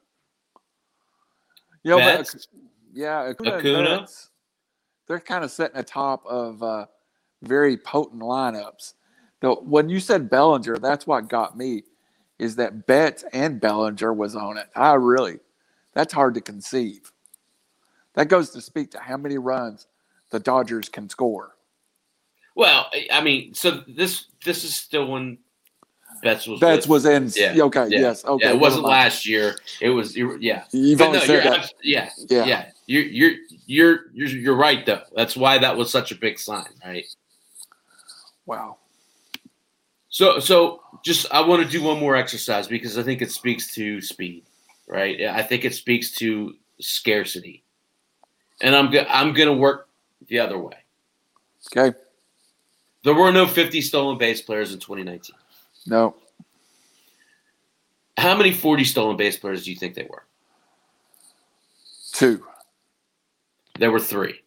Know, but Betts. Yeah, Acuna, Acuna. Betts, they're kind of sitting atop of uh, very potent lineups. Though when you said Bellinger, that's what got me, is that Betts and Bellinger was on it. I really, that's hard to conceive. That goes to speak to how many runs the Dodgers can score. Well, I mean, so this this is still when Betts was Betts with- was in. Yeah, Okay. yeah, Yes. Okay. yeah, it wasn't last year. It was yeah. You've But only no, said that. yeah, Yeah. yeah. You're you're you're you're you're right though. That's why that was such a big sign, right? Wow. So so just I want to do one more exercise because I think it speaks to speed, right? I think it speaks to scarcity, and I'm go- I'm gonna work the other way. Okay. There were no 50 stolen base players in 2019. No. How many 40 stolen base players do you think they were? Two. There were three.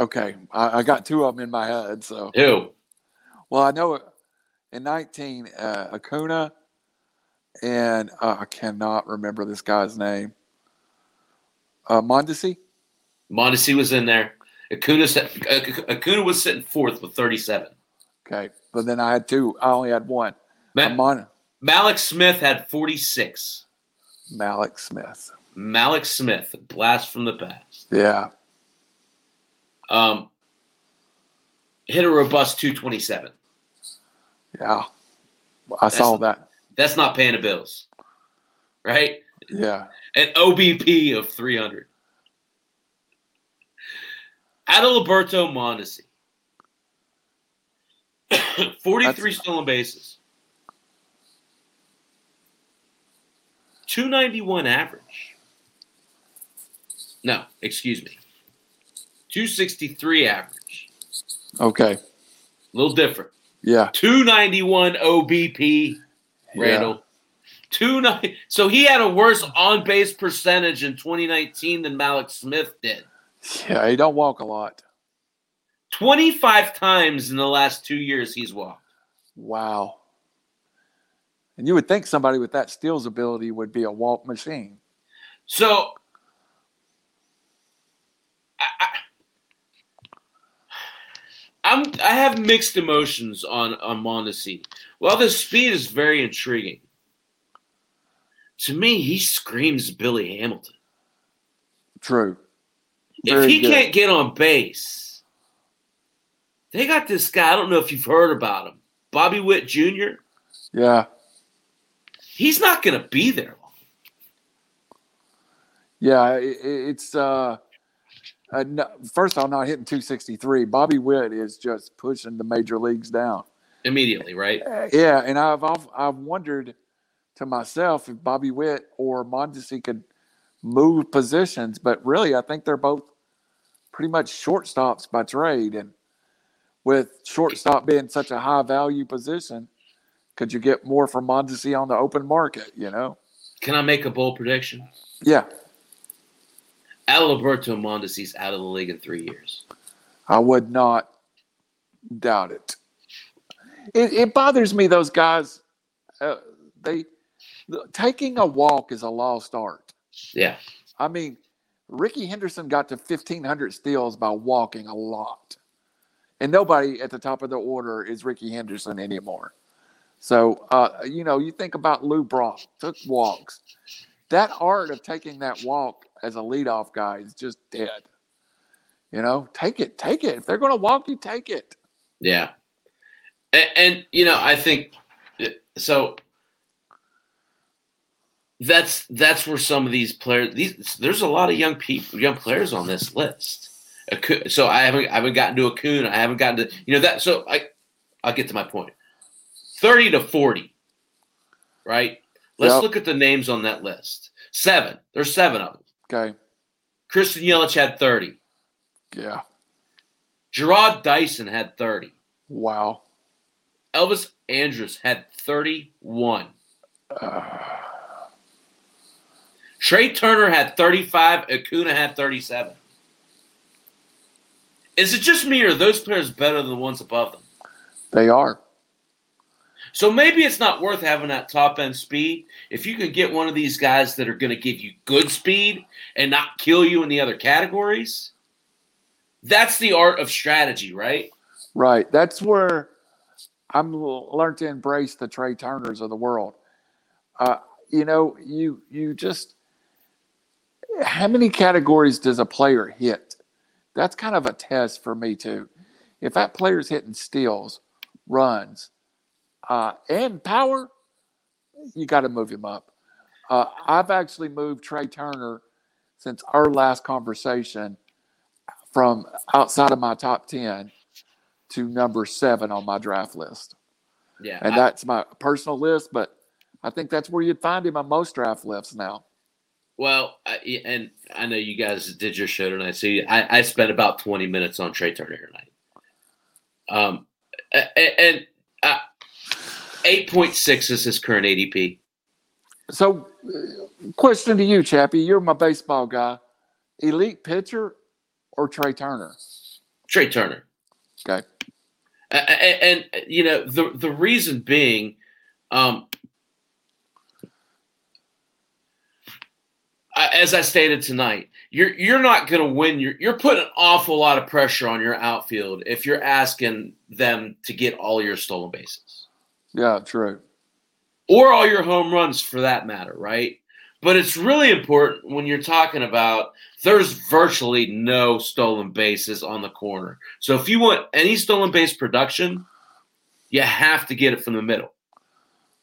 Okay. I, I got two of them in my head. So, Who? well, I know in 19, uh, Acuna and uh, I cannot remember this guy's name. Uh, Mondesi? Mondesi was in there. Acuna, Acuna was sitting fourth with 37. Okay. But then I had two. I only had one. Ma- Amon- Mallex Smith had 46. Mallex Smith. Mallex Smith, blast from the past. Yeah. Um, hit a robust 227. Yeah. I saw that. That's not paying the bills, right? Yeah. An OBP of 300. Adalberto Mondesi. *coughs* 43 That's- stolen bases. 291 average. No, excuse me. 263 average. Okay. A little different. Yeah. 291 OBP, Randall. Two nine. So he had a worse on base percentage in 2019 than Mallex Smith did. Yeah. He don't walk a lot. 25 times in the last two years he's walked. Wow. And you would think somebody with that steals ability would be a walk machine. So I'm I have mixed emotions on on Mondesi. Well, the speed is very intriguing. To me, he screams Billy Hamilton. True. Very if he good. can't get on base, they got this guy. I don't know if you've heard about him, Bobby Witt Jr. Yeah. He's not going to be there long. Yeah, it, it's uh uh, no, first of all, not hitting 263. Bobby Witt is just pushing the major leagues down immediately, right? Yeah, and I've, I've, I've wondered to myself if Bobby Witt or Mondesi could move positions, but really, I think they're both pretty much shortstops by trade, and with shortstop being such a high value position, could you get more from Mondesi on the open market? You know? Can I make a bold prediction? Yeah. Alberto Mondesi's out of the league in three years. I would not doubt it. It, it bothers me those guys. Uh, they taking a walk is a lost art. Yeah. I mean, Rickey Henderson got to 1,500 steals by walking a lot. And nobody at the top of the order is Rickey Henderson anymore. So, uh, you know, you think about Lou Brock, took walks. That art of taking that walk as a leadoff guy is just dead. You know, take it, take it. If they're going to walk you, take it. Yeah, and, and you know, I think uh, so. That's that's where some of these players. These there's a lot of young people, young players on this list. So I haven't I haven't gotten to Acuna. I haven't gotten to you know that. So I I'll get to my point. Thirty to forty, right? Let's yep. look at the names on that list. Seven. There's seven of them. Okay. Christian Yelich had 30. Yeah. Jarrod Dyson had 30. Wow. Elvis Andrus had 31. *sighs* Uh. Trea Turner had 35. Acuna had 37. Is it just me or are those players better than the ones above them? They are. So maybe it's not worth having that top end speed. If you can get one of these guys that are going to give you good speed and not kill you in the other categories, that's the art of strategy, right? Right. That's where I'm learned to embrace the Trea Turners of the world. Uh, you know, you you just how many categories does a player hit? That's kind of a test for me too. If that player's hitting steals, runs, uh, and power, you got to move him up. Uh, I've actually moved Trea Turner since our last conversation from outside of my top 10 to number seven on my draft list. Yeah. And I, that's my personal list, but I think that's where you'd find him on most draft lists now. Well, I, and I know you guys did your show tonight. So I, I spent about 20 minutes on Trea Turner tonight. Um, and, and 8.6 is his current ADP. So, question to you, Chappy. You're my baseball guy. Elite pitcher or Trea Turner? Trea Turner. Okay. And, and, you know the the reason being, um, as I stated tonight, you're you're not going to win. You're you're putting an awful lot of pressure on your outfield if you're asking them to get all your stolen bases. Yeah, true. Or all your home runs for that matter, right? But it's really important when you're talking about there's virtually no stolen bases on the corner. So if you want any stolen base production, you have to get it from the middle.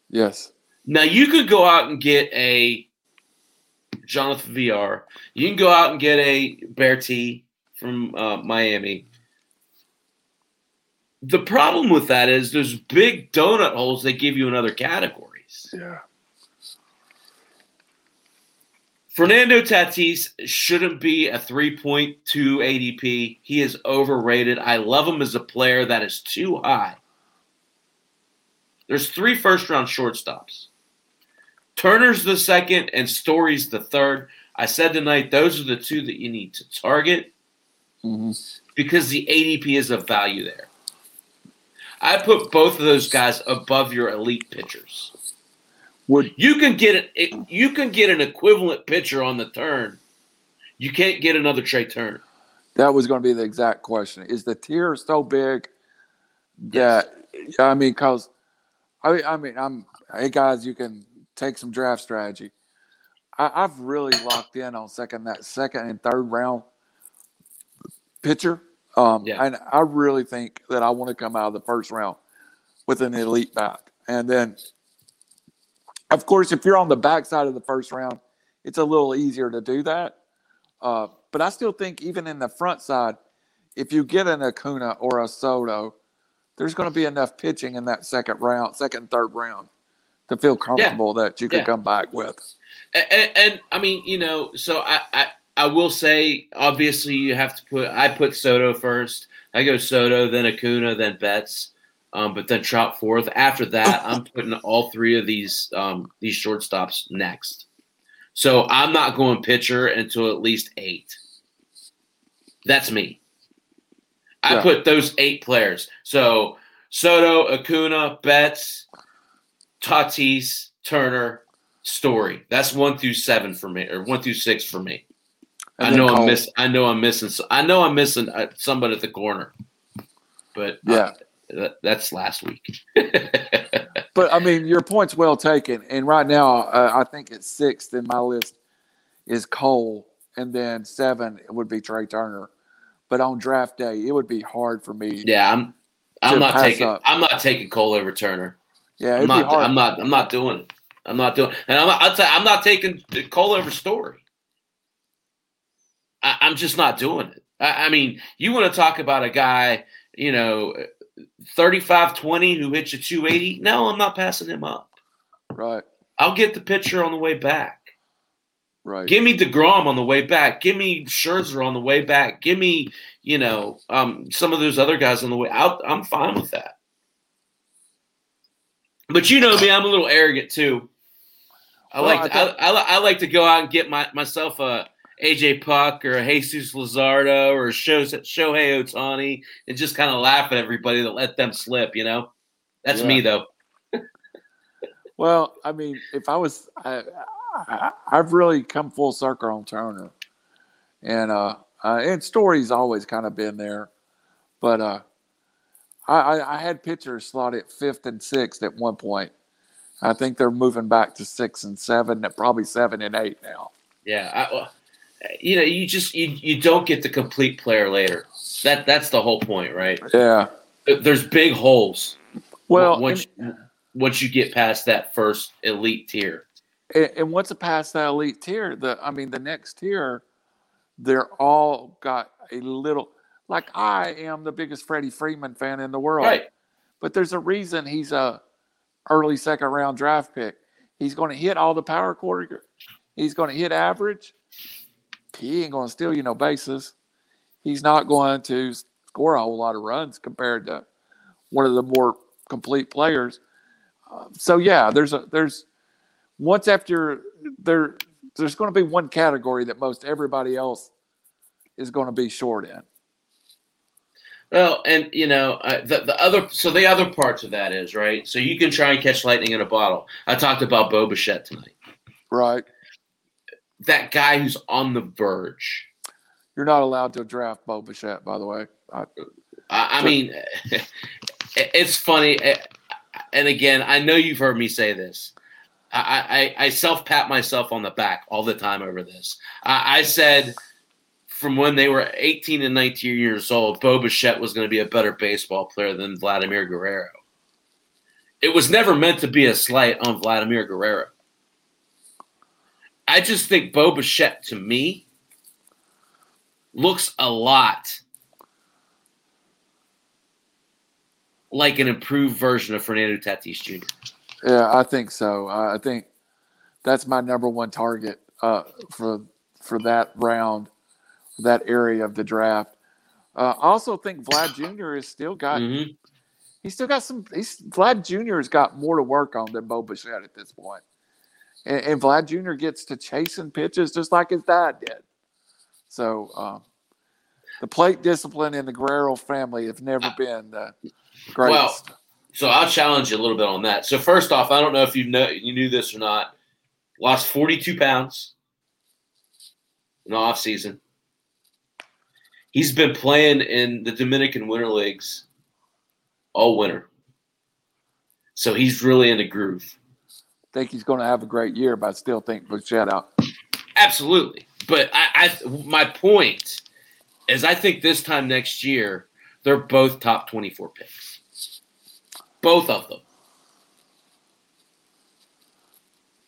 Yes. Now you could go out and get a Jonathan Villar. You can go out and get a Berti from uh, Miami the problem with that is there's big donut holes that give you in other categories. Yeah. Fernando Tatis shouldn't be a 3.2 ADP. He is overrated. I love him as a player that is too high. There's three first round shortstops. Turner's the second and Story's the third. I said tonight those are the two that you need to target mm-hmm. because the ADP is of value there. I put both of those guys above your elite pitchers. Would You can get it. You can get an equivalent pitcher on the turn. You can't get another Trea Turner. that was going to be the exact question? Is the tier so big that yeah, I mean, because I I mean, I'm hey guys, you can take some draft strategy. I, I've really locked in on second that second and third round pitcher. Um, Yeah. and I really think that I want to come out of the first round with an elite back, and then, of course, if you're on the backside of the first round, it's a little easier to do that. Uh, but I still think even in the front side, if you get an Acuna or a Soto, there's going to be enough pitching in that second round, second, third round, to feel comfortable that you can Yeah. come back with. And, and, and I mean, you know, so I, I I will say, obviously, you have to put. I put Soto first. I go Soto, then Acuna, then Betts, um, but then Trout fourth. After that, I'm putting all three of these um, these shortstops next. So I'm not going pitcher until at least eight. That's me. I Yeah. put those eight players. So Soto, Acuna, Betts, Tatis, Turner, Story. That's one through seven for me, or one through six for me. And I know I'm miss. I know I'm missing. I know I'm missing uh, somebody at the corner, but uh, Yeah. that, that's last week. *laughs* But I mean, your point's well taken. And right now, uh, I think it's sixth in my list is Cole, and then seven would be Trea Turner. But on draft day, it would be hard for me. yeah, I'm. I'm not taking. up. I'm not taking Cole over Turner. Yeah, I'm not. hard. I'm not. I'm not doing it. I'm not doing. And I'm. Not, I'll tell you, I'm not taking Cole over Story. I, I'm just not doing it. I, I mean, you want to talk about a guy, you know, 35 20 who hits you 280? No, I'm not passing him up. Right, I'll get the pitcher on the way back. right. Give me deGrom on the way back. Give me Scherzer on the way back. Give me, you know, um, some of those other guys on the way out. I'm fine with that. But you know me, I'm a little arrogant too. I Well, like I to, I, I, I like to go out and get my, myself a AJ Puk or a Jesus Luzardo or Shohei Ohtani and just kind of laugh at everybody that let them slip. You know, that's Yeah. me though. *laughs* Well, I mean, if I was, I, I, I've really come full circle on Turner, and uh, uh and Story's always kind of been there, but uh, I, I, I had pitchers slotted fifth and sixth at one point. I think they're moving back to six and seven, probably seven and eight now. Yeah, I, well, you know, you just you, you don't get the complete player later. That that's the whole point, right? Yeah. There's big holes. Well, once once you get past that first elite tier. and, and once it past that elite tier, the I mean, the next tier, they're all got a little. Like I am the biggest Freddie Freeman fan in the world. Right. but there's a reason he's a early second round draft pick. He's going to hit all the power quarter. He's going to hit average. He ain't going to steal you no bases. He's not going to score a whole lot of runs compared to one of the more complete players. Uh, so yeah, there's a there's once after there there's going to be one category that most everybody else is going to be short in. Well, and you know uh, the the other so the other parts of that is right. So you can try and catch lightning in a bottle. I talked about Bo Bichette tonight. Right. That guy who's on the verge. You're not allowed to draft Bo Bichette, by the way. I, I, I mean, *laughs* it's funny. And again, I know you've heard me say this. I, I, I self pat myself on the back all the time over this. I, I said from when they were 18 and 19 years old, Bo Bichette was going to be a better baseball player than Vladimir Guerrero. It was never meant to be a slight on Vladimir Guerrero. I just think Bo Bichette, to me, looks a lot like an improved version of Fernando Tatis Jr. Yeah, I think so. I I think that's my number one target uh, for for that round, that area of the draft. Uh, I also think Vlad Jr. has still got Mhm. he's still got some. He's Vlad Jr. has got more to work on than Bo Bichette at this point, and, and Vlad Jr. gets to chasing pitches just like his dad did. So um, the plate discipline in the Guerrero family have never been the greatest. Well, so I'll challenge you a little bit on that. So first off, I don't know if you know you knew this or not. Lost 42 pounds in the off season. He's been playing in the Dominican Winter Leagues all winter. So he's really in the groove. Think he's going to have a great year, but I still think Bichette Absolutely. But I, I my point is I think this time next year they're both top 24 picks. Both of them.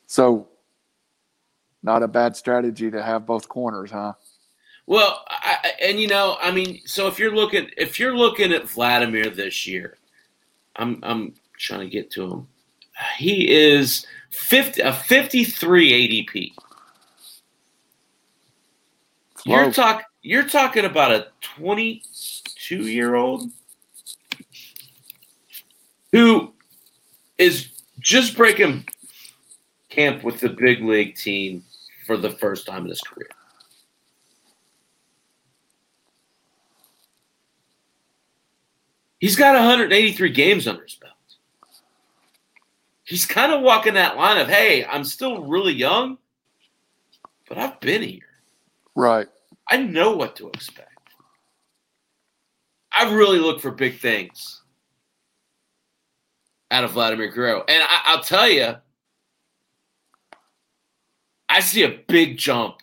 So, not a bad strategy to have both corners, huh? Well, I, and you know, I mean, so if you're looking if you're looking at Vladimir this year, I'm I'm trying to get to him. He is 50 a 53 ADP. You're talk you're talking about a 22 year old who is just breaking camp with the big league team for the first time in his career. He's got 183 games under his belt. He's kind of walking that line of, hey, I'm still really young, but I've been here. Right. I know what to expect. I really look for big things out of Vladimir Guerrero. And I, will tell you, I see a big jump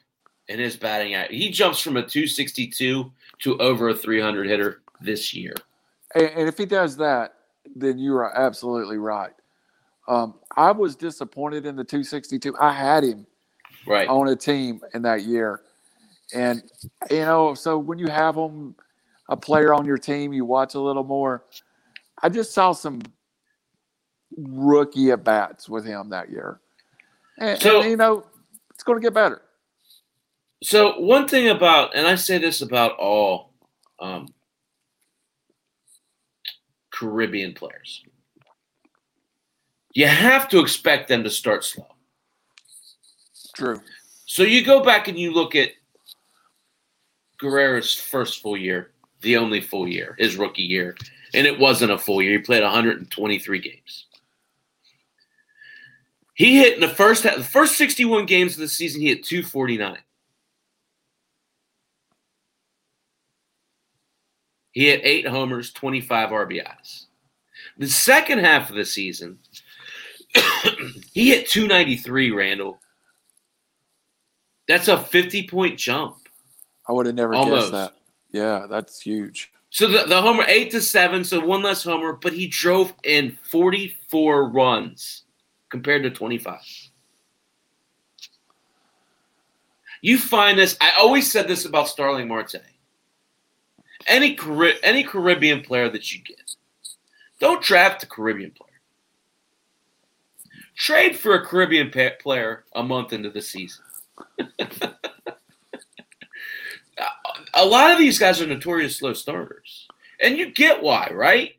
in his batting. He jumps from a 262 to over a 300 hitter this year. And, if he does that, then you are absolutely right. Um, I was disappointed in the 262. I had him right on a team in that year, and you know, so when you have him, a player on your team, you watch a little more. I just saw some rookie at bats with him that year. And, so, and, you know, it's going to get better. So, one thing about, and I say this about all um, Caribbean players, you have to expect them to start slow. True. So, you go back and you look at Guerrero's first full year, the only full year, his rookie year, and it wasn't a full year. He played 123 games. He hit in the first the first 61 games of the season, he hit 249. He hit eight homers, 25 RBIs. The second half of the season, *coughs* he hit 293, Randall. That's a 50 point jump. I would have never Almost. guessed that. Yeah, that's huge. So the, the homer, eight to seven, so one less homer, but he drove in 44 runs compared to 25. You find this, I always said this about Starling Marte. Any, any Caribbean player that you get, don't draft a Caribbean player. Trade for a Caribbean player a month into the season. *laughs* a lot of these guys are notorious slow starters. And you get why, right?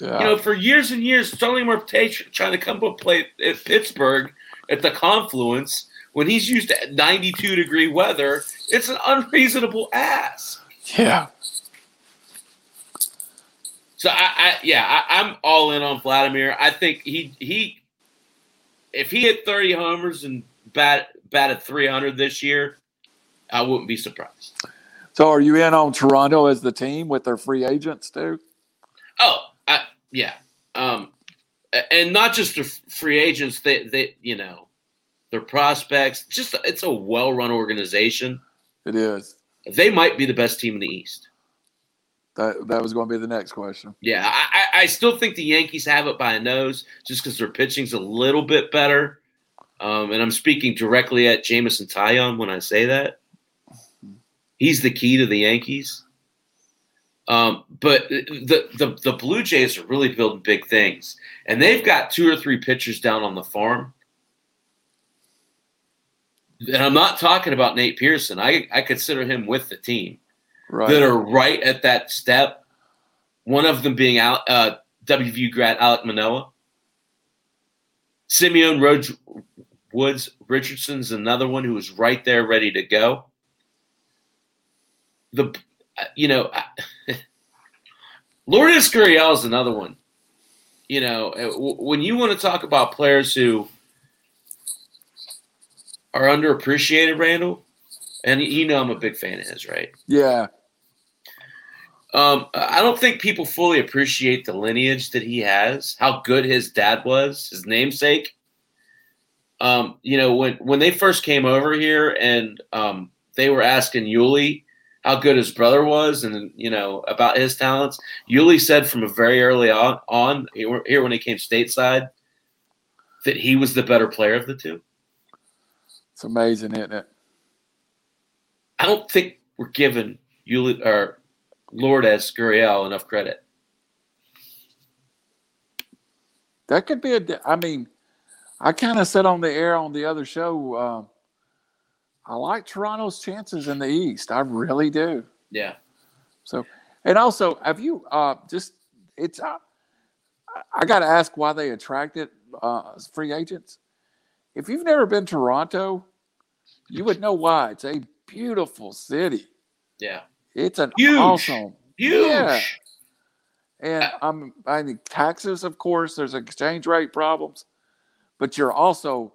Yeah. You know, for years and years, Starling Marte trying to come up play at Pittsburgh at the confluence when he's used to 92 degree weather, it's an unreasonable ask. Yeah. So I, I yeah, I, am all in on Vladimir. I think he he if he hit 30 homers and bat batted 300 this year, I wouldn't be surprised. So are you in on Toronto as the team with their free agents too? Oh, I, yeah. Um, and not just the free agents. They, they, you know, their prospects. Just it's a well-run organization. It is. They might be the best team in the East. That that was going to be the next question. Yeah, I, I still think the Yankees have it by a nose, just because their pitching's a little bit better. Um, and I'm speaking directly at Jameson Taillon when I say that. He's the key to the Yankees. Um, but the, the the Blue Jays are really building big things, and they've got two or three pitchers down on the farm. And I'm not talking about Nate Pearson. I I consider him with the team right. that are right at that step. One of them being out uh, WVU grad Alek Manoah. Simeon Rhodes Woods Richardson's another one who is right there, ready to go. The you know, *laughs* Lourdes Gurriel is another one. you know, uh, when you want to talk about players who are underappreciated, Randall, and you know I'm a big fan of his, right? Yeah. Um, I don't think people fully appreciate the lineage that he has, how good his dad was, his namesake. Um, you know, when when they first came over here and um, they were asking Yuli how good his brother was and you know about his talents, Yuli said from a very early on, on here when he came stateside that he was the better player of the two. It's amazing, isn't it? I don't think we're given Yuli or Lourdes Gurriel enough credit. That could be a. I mean, I kind of said on the air on the other show. Uh, I like Toronto's chances in the East. I really do. Yeah. So, and also, have you uh, just? It's. Uh, I got to ask why they attracted uh, free agents. If you've never been to Toronto, you would know why. It's a beautiful city. Yeah. It's an Huge. awesome. Huge. Yeah. And I'm I mean taxes, of course, there's exchange rate problems, but you're also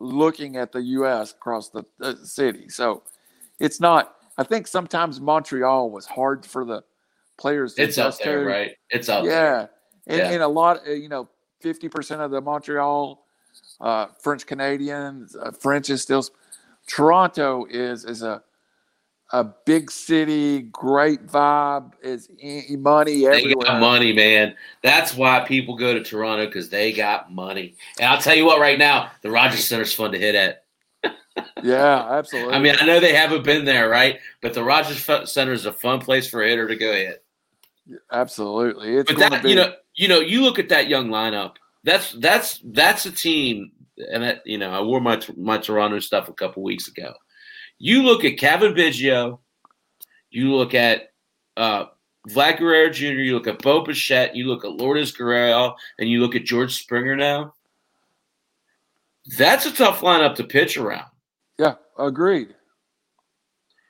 looking at the US across the, the city. So it's not I think sometimes Montreal was hard for the players to It's up adjust there, to. right? It's up Yeah. there. And, Yeah. and a lot, uh, you know, 50% of the Montreal uh, French Canadians, uh, French is still, Toronto is, is a, a big city, great vibe, is money They got money, man. That's why people go to Toronto because they got money. And I'll tell you what, right now, the Rogers Center's fun to hit at. *laughs* Yeah, absolutely. I mean, I know they haven't been there, right? But the Rogers Center is a fun place for a hitter to go hit. absolutely. It's But that, be, you know, you know, you look at that young lineup. That's that's that's a team, and that you know, I wore my my Toronto stuff a couple weeks ago. You look at Kevin Biggio, you look at uh, Vlad Guerrero Jr., you look at Bo Bichette, you look at Lourdes Guerrero, and you look at George Springer now. That's a tough lineup to pitch around. yeah, agreed.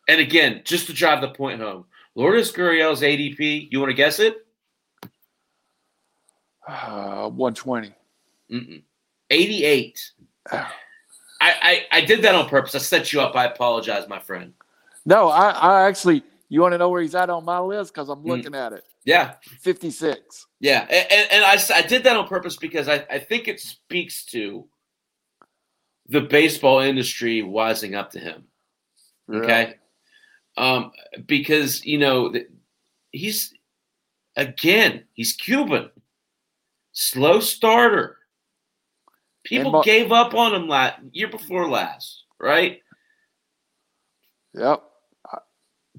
And again, just to drive the point home, Lourdes Guerrero's ADP, you want to guess it? *sighs* Uh, 120. Mm-mm. 88. I, I, I did that on purpose. I set you up. I apologize, my friend. No, I, I actually, you want to know where he's at on my list? Because I'm Mm. looking at it. Yeah, 56. yeah. And, and, and I, I did that on purpose because I, I think it speaks to the baseball industry wising up to him. Okay. Um, because, you know, he's, again, he's Cuban. Slow starter. People Mo- gave up on him last year before last, right? Yep.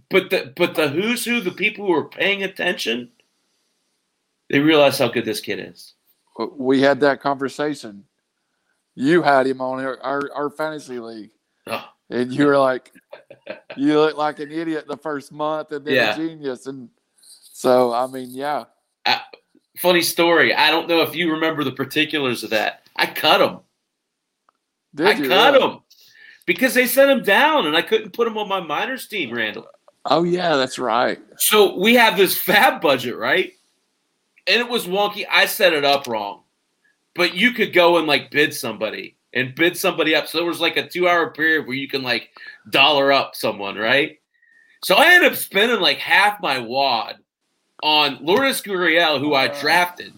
But the but the who's who, the people who are paying attention, they realize how good this kid is. we had that conversation. You had him on our, our, our fantasy league, Oh, and you were like, *laughs* you look like an idiot the first month, and then Yeah. a genius. And so, I mean, yeah, uh, funny story. I don't know if you remember the particulars of that. I cut him. did I you? cut really? him because they sent him down, and I couldn't put him on my minors team, Randall. Oh yeah, that's right. So we have this fab budget, right? And it was wonky. I set it up wrong. But you could go and like bid somebody and bid somebody up. So there was like a two hour period where you can like dollar up someone, right? So I ended up spending like half my wad on Lourdes Gurriel, who I uh-huh. drafted.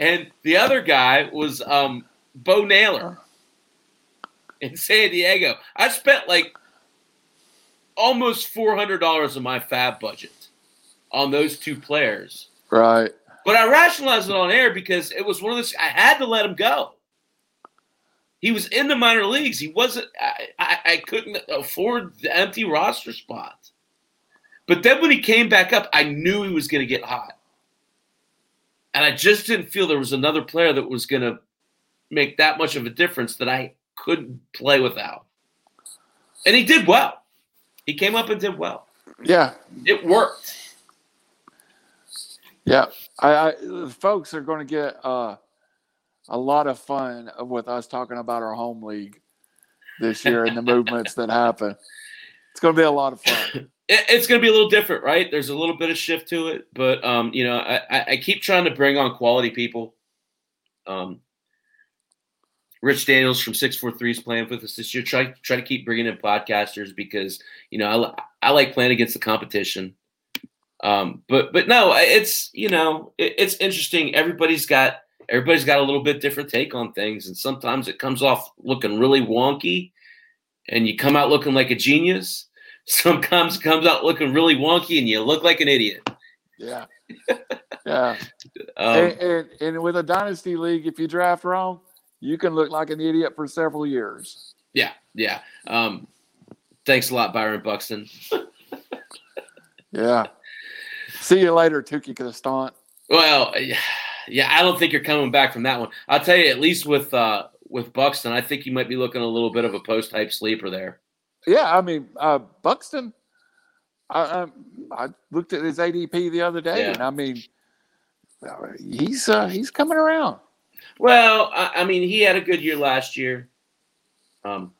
And the other guy was um, Bo Naylor in San Diego. I spent like almost four hundred dollars of my fab budget on those two players. Right. But I rationalized it on air because it was one of those. I had to let him go. He was in the minor leagues. He wasn't. I, I, I couldn't afford the empty roster spot. But then when he came back up, I knew he was going to get hot, and I just didn't feel there was another player that was going to make that much of a difference that I couldn't play without. And he did well. He came up and did well. Yeah. It worked. Yeah. I, I the folks are going to get uh, a lot of fun with us talking about our home league this year and the movements that happen. It's going to be a lot of fun. *laughs* it, it's going to be a little different, right? There's a little bit of shift to it, but um, you know, I, I keep trying to bring on quality people. Um, Rich Daniels from Six Four Three is playing with us this year. Try try to keep bringing in podcasters because you know I, I like playing against the competition. Um, but but no, it's you know it, it's interesting. Everybody's got everybody's got a little bit different take on things, and sometimes it comes off looking really wonky, and you come out looking like a genius. *laughs* Sometimes comes out looking really wonky, and you look like an idiot. Yeah, *laughs* yeah. um, and, and, and with a dynasty league, if you draft wrong, you can look like an idiot for several years. Yeah, yeah. Um, thanks a lot, Byron Buxton. *laughs* yeah. See you later, Touki Toussaint. Well, *sighs* yeah, I don't think you're coming back from that one. I'll tell you, at least with uh, with Buxton, I think you might be looking a little bit of a post-hype sleeper there. Yeah, I mean, uh, Buxton. I, I, I looked at his ADP the other day, yeah. and I mean, he's uh, he's coming around. Well, I, I, mean, he had a good year last year. Um,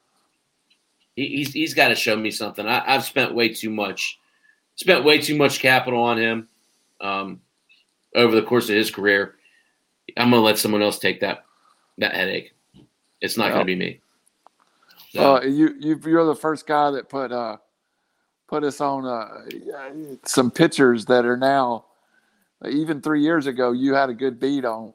he, he's he's got to show me something. I, have spent way too much, spent way too much capital on him um, over the course of his career. I'm gonna let someone else take that that headache. It's not gonna be me. So. Uh, you you you're the first guy that put uh put us on uh, some pictures that are now even three years ago you had a good beat on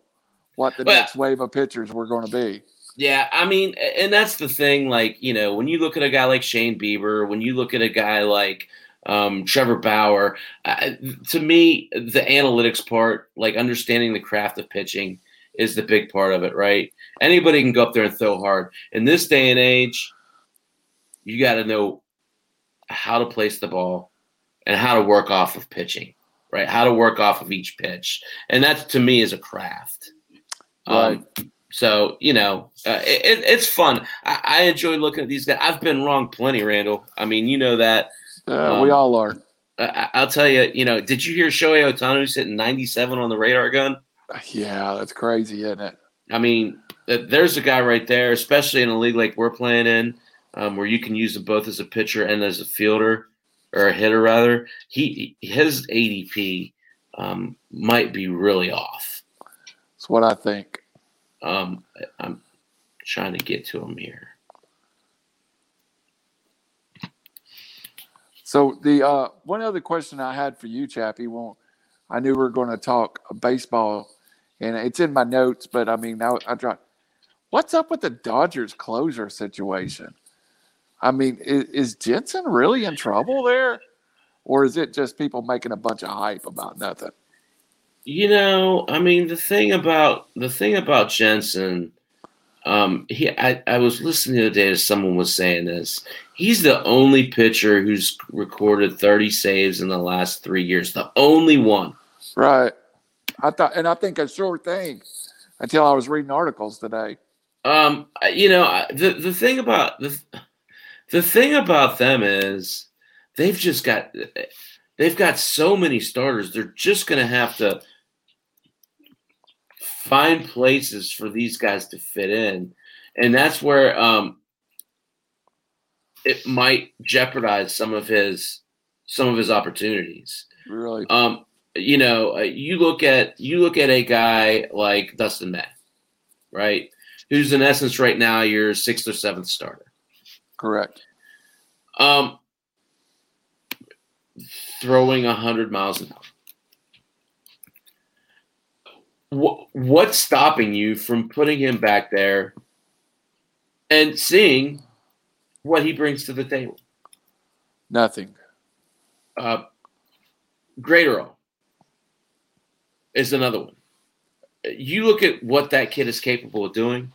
what the well, next wave of pitchers were going to be. Yeah, I mean, and that's the thing. Like, you know, when you look at a guy like Shane Bieber, when you look at a guy like um, Trevor Bauer, uh, to me, the analytics part, like understanding the craft of pitching, is the big part of it, right? Anybody can go up there and throw hard. In this day and age, you got to know how to place the ball and how to work off of pitching, right? How to work off of each pitch. And that to me is a craft. Right. Um, so you know, uh, it, it's fun. I, I, enjoy looking at these guys. I've been wrong plenty, Randall. I mean, you know that. Uh, um, we all are. I, will tell you. You know, did you hear Shohei Ohtani's hitting 97 on the radar gun? Yeah, that's crazy, isn't it? I mean, there's a guy right there, especially in a league like we're playing in, um, where you can use them both as a pitcher and as a fielder or a hitter, rather. He his ADP um, might be really off. That's what I think. Um, I'm trying to get to him here. So the uh, one other question I had for you, Chappy, well, I knew we were going to talk baseball, and it's in my notes, but I mean, I, I dropped. What's up with the Dodgers closer situation? I mean, is, is Jansen really in trouble there, or is it just people making a bunch of hype about nothing? You know, I mean, the thing about the thing about Jansen, um, he I, I was listening the other day to someone was saying this. He's the only pitcher who's recorded 30 saves in the last three years. The only one. Right. I thought, and I think a sure thing until I was reading articles today. Um, you know, the the thing about the the thing about them is they've just got they've got so many starters. They're just going to have to find places for these guys to fit in, and that's where um, it might jeopardize some of his some of his opportunities. Really, um, you know, uh, you look at you look at a guy like Dustin May, right? Who's in essence right now your sixth or seventh starter. Correct. Um, throwing a hundred miles an hour what's stopping you from putting him back there and seeing what he brings to the table? Nothing. Uh, Graterol is another one. You look at what that kid is capable of doing,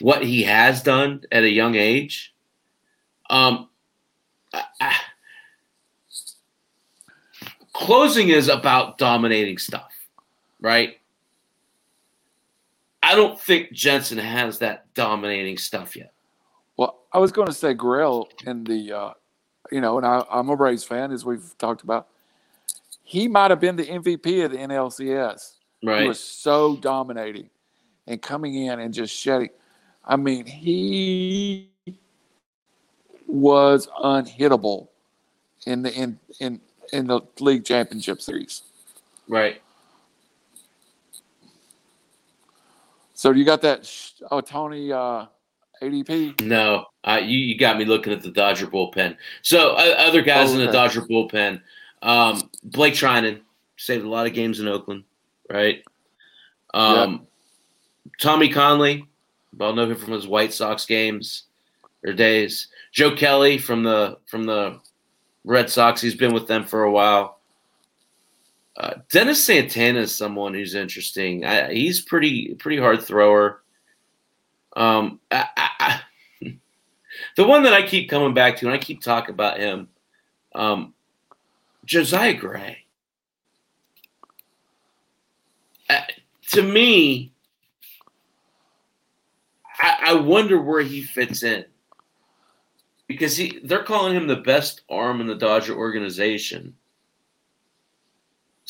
what he has done at a young age. Um, I, I, closing is about dominating stuff, right? I don't think Jansen has that dominating stuff yet. Well, I was going to say Grill in the, uh, you know, and I, am a Braves fan, as we've talked about. He might have been the MVP of the NLCS. Right. He was so dominating and coming in and just shedding. I mean, he was unhittable in the in in in the league championship series. Right. So you got that oh Tony uh, ADP? No, uh, you you got me looking at the Dodger bullpen. So uh, other guys oh, okay. in the Dodger bullpen, um, Blake Treinen saved a lot of games in Oakland, right? Um, yep. Tommy Kahnle, well know him from his White Sox games or days. Joe Kelly from the from the Red Sox, he's been with them for a while. Uh, Dennis Santana is someone who's interesting. I, he's pretty pretty hard thrower. Um, I, I, *laughs* the one that I keep coming back to, and I keep talking about him, um, Josiah Gray. Uh, to me, I, wonder where he fits in because he they're calling him the best arm in the Dodger organization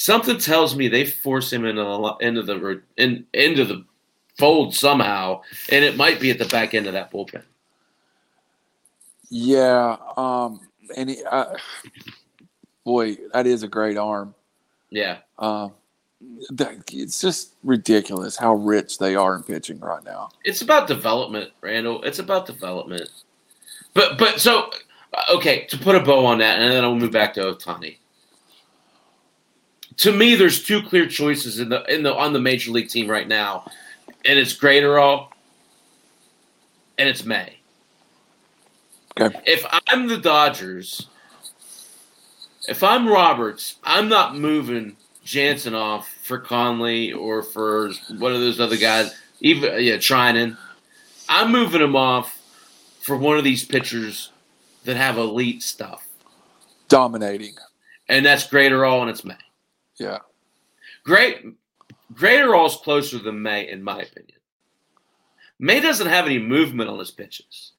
something tells me they force him into the into the in, into the fold somehow, and it might be at the back end of that bullpen. Yeah, um, and he, uh, boy, that is a great arm. Yeah, um, it's just ridiculous how rich they are in pitching right now. It's about development, Randall. It's about development. But but so okay to put a bow on that, and then I'll move back to Ohtani. to me, there's two clear choices in the in the on the major league team right now, and it's Graterol and it's May. Okay. If I'm the Dodgers, if I'm Roberts, I'm not moving Jansen off for Kahnle or for one of those other guys, even yeah, Treinen. I'm moving him off for one of these pitchers that have elite stuff. Dominating. And that's Graterol and it's May. Yeah. Great. Graterol's closer than May, in my opinion. May doesn't have any movement on his pitches.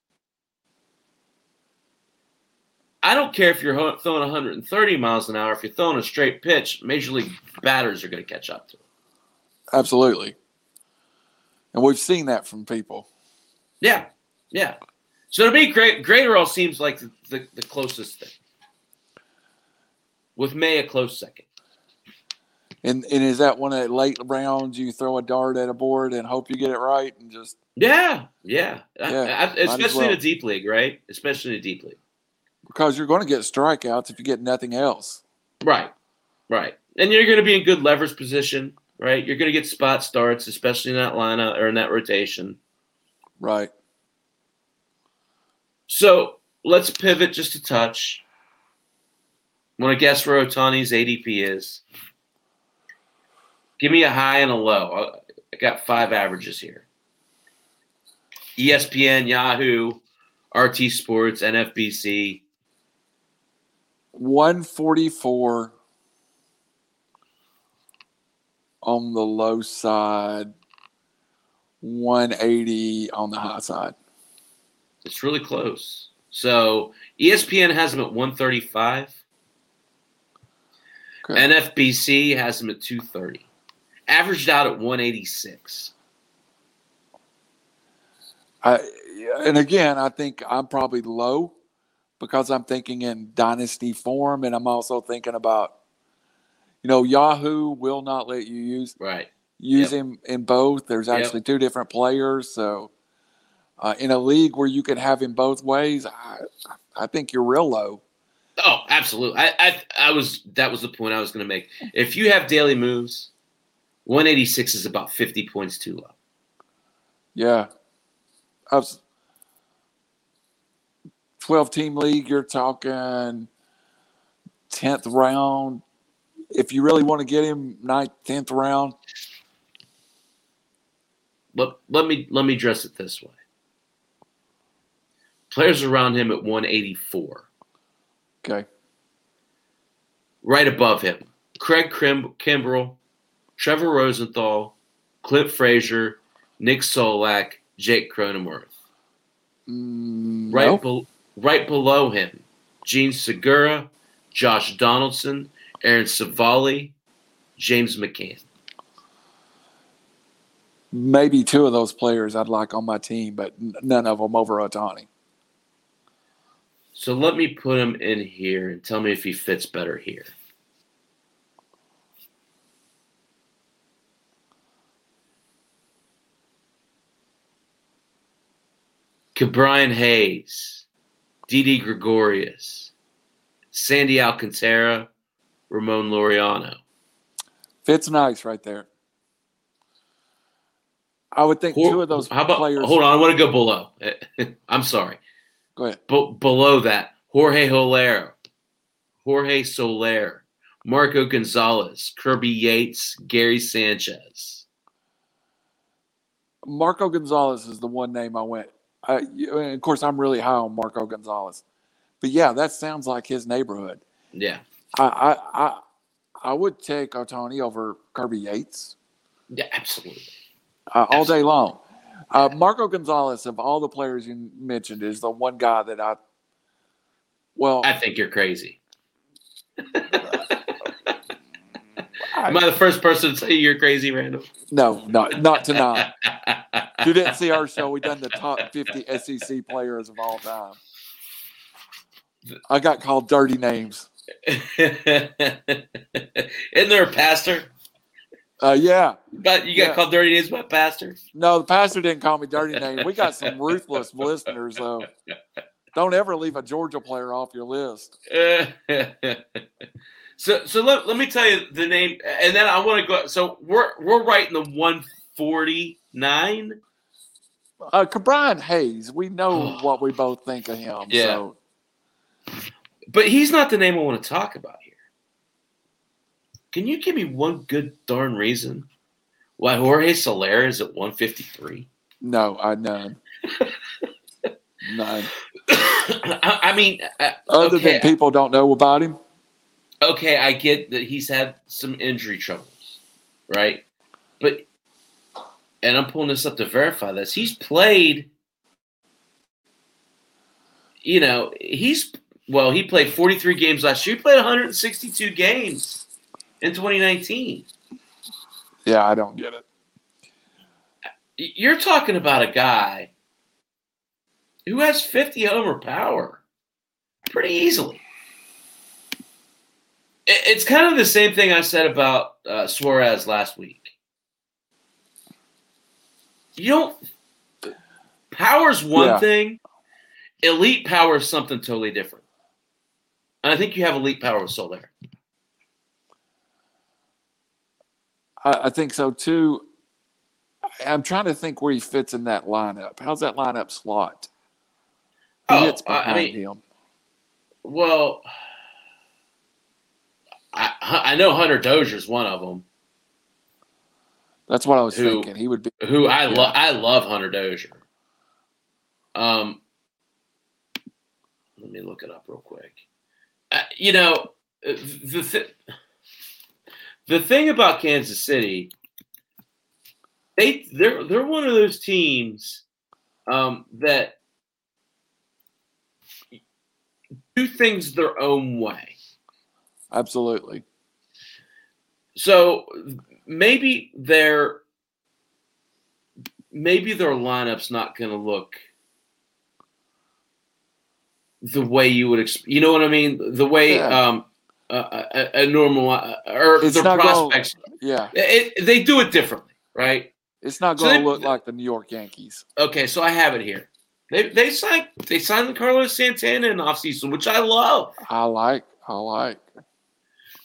I don't care if you're throwing 130 miles an hour. If you're throwing a straight pitch, major league batters are going to catch up to it. Absolutely. And we've seen that from people. Yeah. Yeah. So to me, Great Graterol seems like the, the, the closest thing. With May a close second. And and is that one of the late rounds you throw a dart at a board and hope you get it right and just yeah yeah, yeah I, I, especially well. in a deep league right especially in a deep league because you're going to get strikeouts if you get nothing else right right and you're going to be in good leverage position right you're going to get spot starts especially in that lineup or in that rotation right so let's pivot just a touch. Want to guess where Ohtani's ADP is? Give me a high and a low. I got five averages here. ESPN, Yahoo, RT Sports, NFBC. 144 on the low side, 180 on the high side. It's really close. So ESPN has him at 135. Okay. NFBC has him at 230 averaged out at 186. I, and again, I think I'm probably low because I'm thinking in dynasty form, and I'm also thinking about, you know, Yahoo will not let you use right use yep. him in both. There's actually yep. two different players, so uh, in a league where you can have him both ways, I, I think you're real low. Oh, absolutely. I, I, I was that was the point I was going to make. If you have daily moves 186 is about 50 points too low. Yeah. I was 12 team league, you're talking 10th round. If you really want to get him, ninth, 10th round. Let, let me let me address it this way. Players around him at 184. Okay. Right above him, Craig Kim- Kimbrel, Trevor Rosenthal, Clint Frazier, Nick Solak, Jake Cronenworth. Mm, right, be- right below him, Jean Segura, Josh Donaldson, Aaron Civale, James McCann. Maybe two of those players I'd like on my team, but none of them over Ohtani. So let me put him in here and tell me if he fits better here. Brian Hayes, Didi Gregorius, Sandy Alcantara, Ramon Laureano. Fits nice right there. I would think two of those how about, players. Hold on, I want to go below. *laughs* I'm sorry. Go ahead. B- below that, Jorge Holero, Jorge Soler, Marco Gonzalez, Kirby Yates, Gary Sanchez. Marco Gonzalez is the one name I went. I, of course, I'm really high on Marco Gonzalez, but yeah, that sounds like his neighborhood. Yeah, I I I, I would take Ohtani over Kirby Yates. Yeah, absolutely. Uh, all day long. Uh, Marco Gonzalez, of all the players you mentioned, is the one guy that I. Well, I think you're crazy. *laughs* Am I the first person to say you're crazy, Randall? No, not not tonight. *laughs* if you didn't see our show, we done the top 50 SEC players of all time. I got called dirty names. *laughs* Isn't there a pastor? Uh, yeah. But you got yeah. called dirty names by pastor? No, the pastor didn't call me dirty name. We got some ruthless listeners, though. Don't ever leave a Georgia player off your list. *laughs* so, so let, let me tell you the name, and then I want to go. So we're we're right in the 149. Uh, Ke'Bryan Hayes, we know what we both think of him. Yeah. So. But he's not the name I want to talk about here. Can you give me one good darn reason why Jorge Soler is at 153? No, I none. none. *coughs* I mean, uh, other okay, than people don't know about him. Okay, I get that he's had some injury troubles, right? But and I'm pulling this up to verify this. He's played, you know, he's well, he played 43 games last year. He played 162 games in 2019. Yeah, I don't get it. You're talking about a guy who has 50 homer power pretty easily. It's kind of the same thing I said about uh, Suarez last week. You don't. Power's one Yeah. thing. Elite power is something totally different. And I think you have elite power with Soler. I, I think so too. I'm trying to think where he fits in that lineup. How's that lineup slot? Who Oh, hits I- I behind mean- him? Well, I, I know Hunter Dozier's one of them. That's what I was who- thinking. He would be. who I Yeah. love. I love Hunter Dozier. Um, let me look it up real quick. Uh, you know, the th- the thing about Kansas City, they they're they're one of those teams um, that do things their own way. Absolutely. So maybe their maybe their lineup's not going to look the way you would expect. You know what I mean? The way Yeah. um, a, a, a normal or It's their prospects. Yeah. It, they do it differently, right? It's not So going they- to look like the New York Yankees. Okay, so I have it here. They they signed they signed Carlos Santana in the offseason, which I love. I like. I like.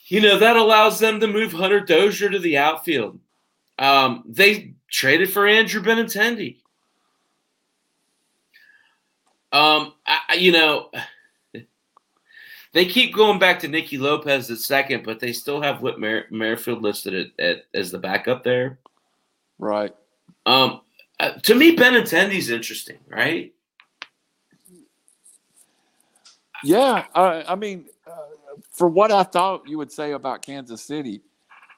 You know, that allows them to move Hunter Dozier to the outfield. Um, they traded for Andrew Benintendi. Um, I, you know, they keep going back to Nicky Lopez at second, but they still have Whit Mer- Merrifield listed at, at, as the backup there. Right. Um, uh, to me, Benintendi's interesting, right? Yeah. I, I mean, for what I thought you would say about Kansas City,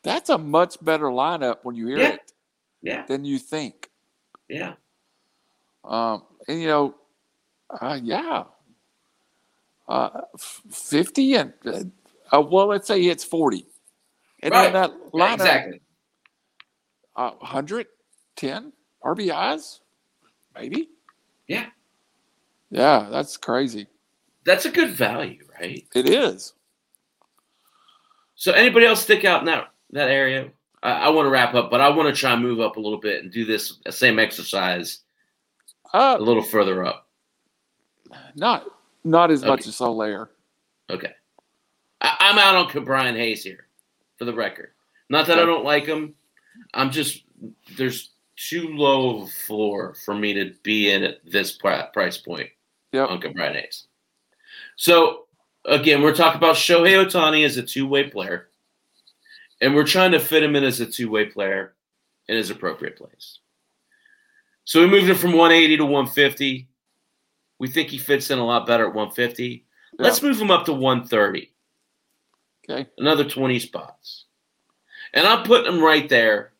that's a much better lineup when you hear Yeah. it Yeah, than you think. yeah. Um, and you know, uh, yeah, uh, fifty and uh, uh, well, let's say it's forty, and Right. then that lineup, exactly. uh, 110 RBIs, maybe. Yeah. Yeah, that's crazy. that's a good value, right? It is. So anybody else stick out in that that area? I, I want to wrap up, but I want to try and move up a little bit and do this same exercise Uh, a little further up. not not as much Okay. as Soler. Okay. I, I'm out on Ke'Bryan Hayes here, for the record. Not that I don't like him. I'm just there's too low of a floor for me to be in at this price point Yep. on Brian Hayes. So again, we're talking about Shohei Ohtani as a two-way player, and we're trying to fit him in as a two-way player in his appropriate place. So we moved him from 180 to 150. We think he fits in a lot better at 150. Let's move him up to 130 Okay. another 20 spots. And I'm putting him right there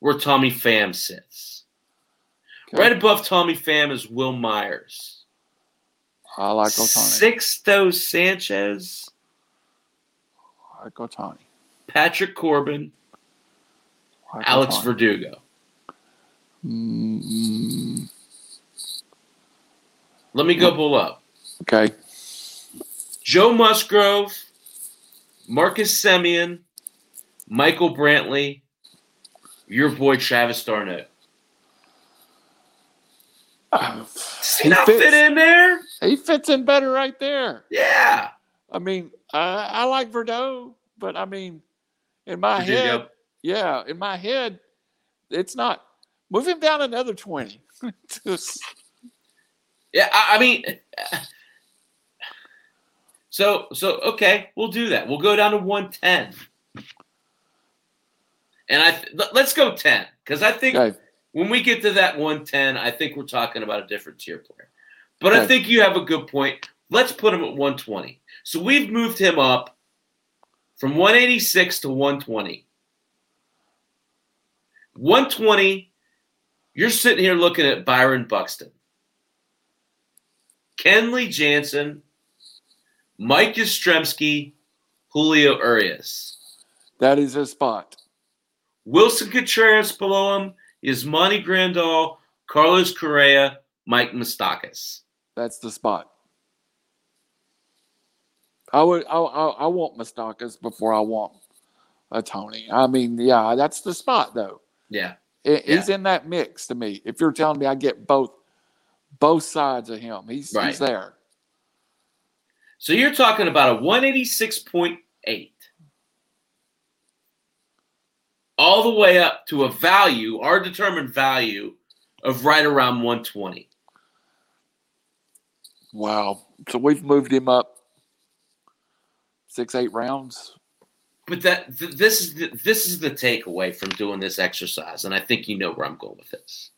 where Tommy Pham sits. okay. Right above Tommy Pham is Wil Myers. I like Ohtani. Sixto Sanchez, I like Ohtani. Patrick Corbin, like Alex Ohtani. Verdugo. Mm, Let me go below. okay. Joe Musgrove, Marcus Semien, Michael Brantley, your boy Travis Darnett. Uh, Does he, not fit in there? He fits in better right there. Yeah. I mean, I, I like Verdeaux, but I mean, in my head, yeah, in my head, it's not. Move him down another twenty. *laughs* Yeah, I, I mean, so so okay, we'll do that. We'll go down to one ten, and I let- let's go ten because I think okay. when we get to that one ten, I think we're talking about a different tier player. But I think you have a good point. Let's put him at one twenty. So we've moved him up from one eighty six to one twenty. One twenty. You're sitting here looking at Byron Buxton. Kenley Jansen, Mike Yastrzemski, Julio Urias. That is his spot. Willson Contreras below him is Monty Grandal, Carlos Correa, Mike Moustakas. That's the spot. I would. I, I, I want Moustakas before I want Ohtani. I mean, yeah, that's the spot though. Yeah. I- He's in that mix to me. If you're telling me I get both, both sides of him, he's Right. he's there. So you're talking about a 186.8. All the way up to a value, our determined value of right around 120. Wow. So we've moved him up six, eight rounds. But that th- this is the, this is the takeaway from doing this exercise, and I think you know where I'm going with this.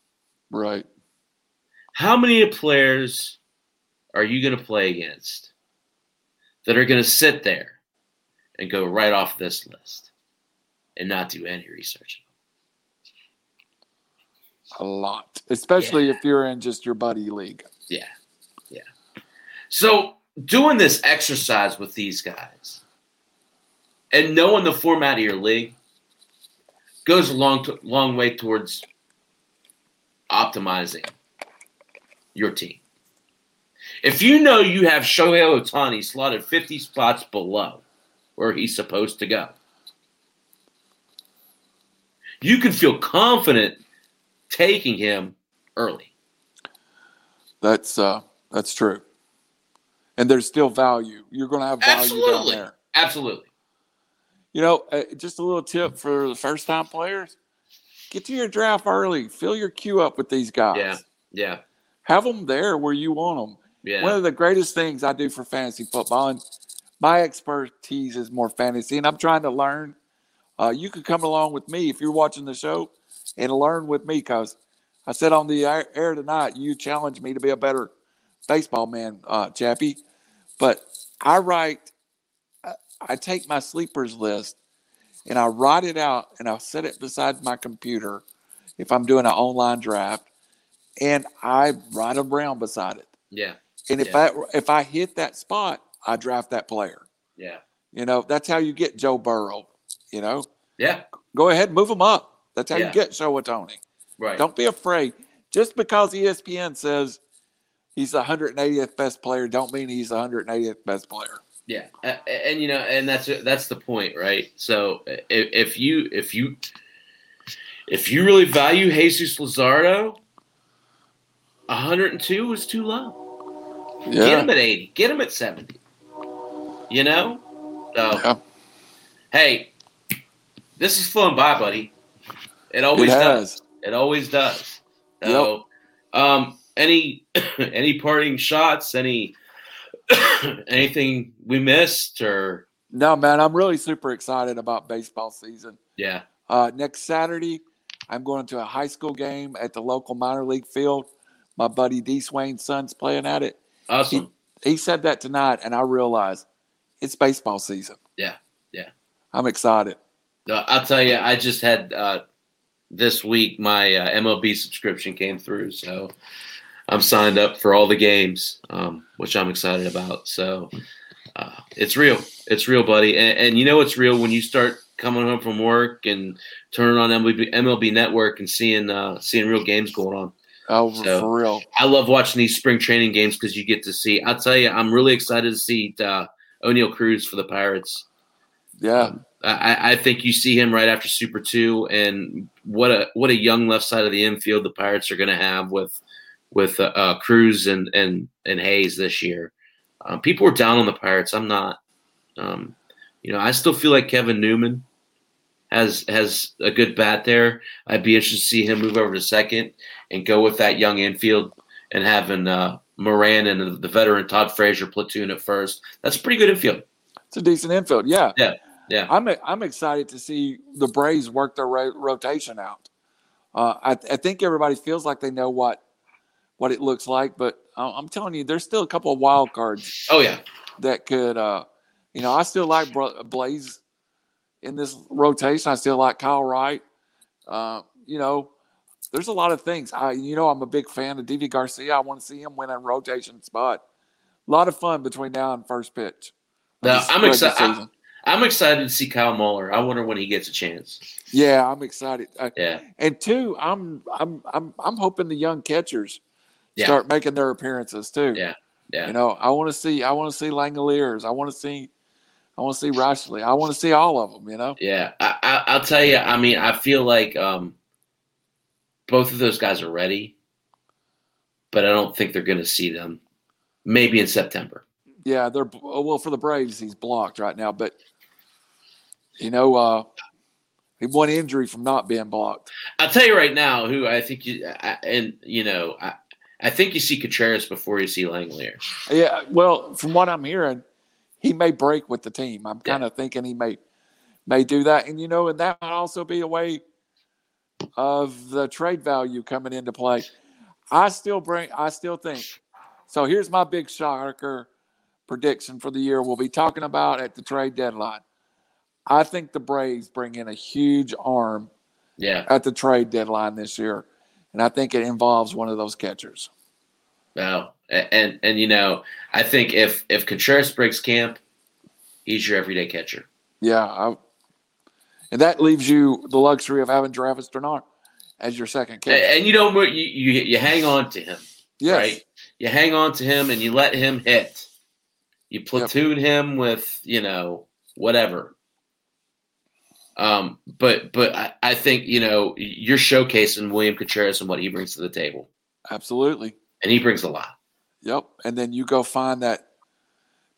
Right. How many players are you going to play against that are going to sit there and go right off this list and not do any research? A lot. Especially if you're in just your buddy league. Yeah, yeah. So doing this exercise with these guys and knowing the format of your league goes a long, long way towards optimizing your team. If you know you have Shohei Ohtani slotted 50 spots below where he's supposed to go, you can feel confident taking him early. That's uh that's true. And there's still value. You're going to have value down there. Absolutely. You know, uh, just a little tip for the first time players: get to your draft early. Fill your queue up with these guys. Yeah. Yeah. Have them there where you want them. Yeah. One of the greatest things I do for fantasy football, and my expertise is more fantasy, and I'm trying to learn. Uh, you could come along with me if you're watching the show and learn with me because I said on the air, air tonight, you challenged me to be a better baseball man, uh, Chappy. But I write, I, I take my sleepers list and I write it out and I set it beside my computer if I'm doing an online draft, and I write around beside it. yeah. And if Yeah. I if I hit that spot, I draft that player. Yeah. You know, that's how you get Joe Burrow. You know, Yeah. go ahead, move him up. That's how Yeah. you get Shohei Ohtani. Right. Don't be afraid. Just because ESPN says he's the 180th best player. Don't mean he's the 180th best player. Yeah, and, and you know, and that's that's the point, right? So if, if you if you if you really value Jesus Luzardo, 102 is too low. Yeah. Get him at 80. Get him at 70. You know? So, Yeah. hey, this is flown by, buddy. It always It does. It always does. So, um, any *coughs* any parting shots? Any *coughs* anything we missed or No, man, I'm really super excited about baseball season. yeah? Uh, next Saturday, I'm going to a high school game at the local minor league field. My buddy D. Swain's son's playing at it. Awesome. He said that tonight, and I realized it's baseball season. Yeah, yeah. I'm excited. Uh, I'll tell you, I just had uh, this week my uh, MLB subscription came through, so I'm signed up for all the games, um, which I'm excited about. So uh, it's real, it's real, buddy. And, and you know it's real when you start coming home from work and turning on MLB, MLB Network and seeing uh, seeing real games going on. Oh, So- for real. I love watching these spring training games because you get to see. I'll tell you, I'm really excited to see uh, Oneil Cruz for the Pirates. Yeah. I, I think you see him right after Super Two, and what a what a young left side of the infield the Pirates are going to have with with uh, uh, Cruz and and and Hayes this year. Um, people are down on the Pirates. I'm not. Um, you know, I still feel like Kevin Newman has has a good bat there. I'd be interested to see him move over to second and go with that young infield and having uh, Moran and the veteran Todd Frazier platoon at first. That's a pretty good infield. It's a decent infield. Yeah. Yeah, yeah. I'm I'm excited to see the Braves work their ro- rotation out. Uh, I, I think everybody feels like they know what what it looks like, but I'm telling you, there's still a couple of wild cards Oh yeah, that could, uh, you know, I still like Blaze in this rotation. I still like Kyle Wright. Uh, you know, there's a lot of things. I, you know, I'm a big fan of DV Garcia. I want to see him win a rotation spot. A lot of fun between now and first pitch. of No, I'm excited. I'm excited to see Kyle Muller. I wonder when he gets a chance. Yeah, I'm excited. Yeah, And two, I'm I'm I'm I'm hoping the young catchers Yeah. start making their appearances too. Yeah, yeah. You know, I want to see I want to see Langeliers. I want to see I want to see Rashley. I want to see all of them. You know. yeah. I, I, I'll tell you. I mean, I feel like um, both of those guys are ready, but I don't think they're going to see them. Maybe in September. Yeah, they're well for the Braves. He's blocked right now, but you know, uh, he one injury from not being blocked. I'll tell you right now who I think you I, and you know I, I think you see Contreras before you see Langolier. Yeah, well, from what I'm hearing, he may break with the team. I'm kind of thinking he may may do that, and you know, and that might also be a way of the trade value coming into play. I still bring. I still think. So here's my big shocker prediction for the year. We'll be talking about at the trade deadline. I think the Braves bring in a huge arm Yeah, at the trade deadline this year, and I think it involves one of those catchers. no, and, and and you know I think if if Contreras breaks camp, he's your everyday catcher. Yeah, I, and that leaves you the luxury of having Travis Denard as your second catcher. and you don't you, you you hang on to him. Yes. right? You hang on to him and you let him hit. You platoon him with, you know, whatever. Um, but but I, I think you know you're showcasing William Contreras and what he brings to the table, Absolutely. and he brings a lot. Yep. And then you go find that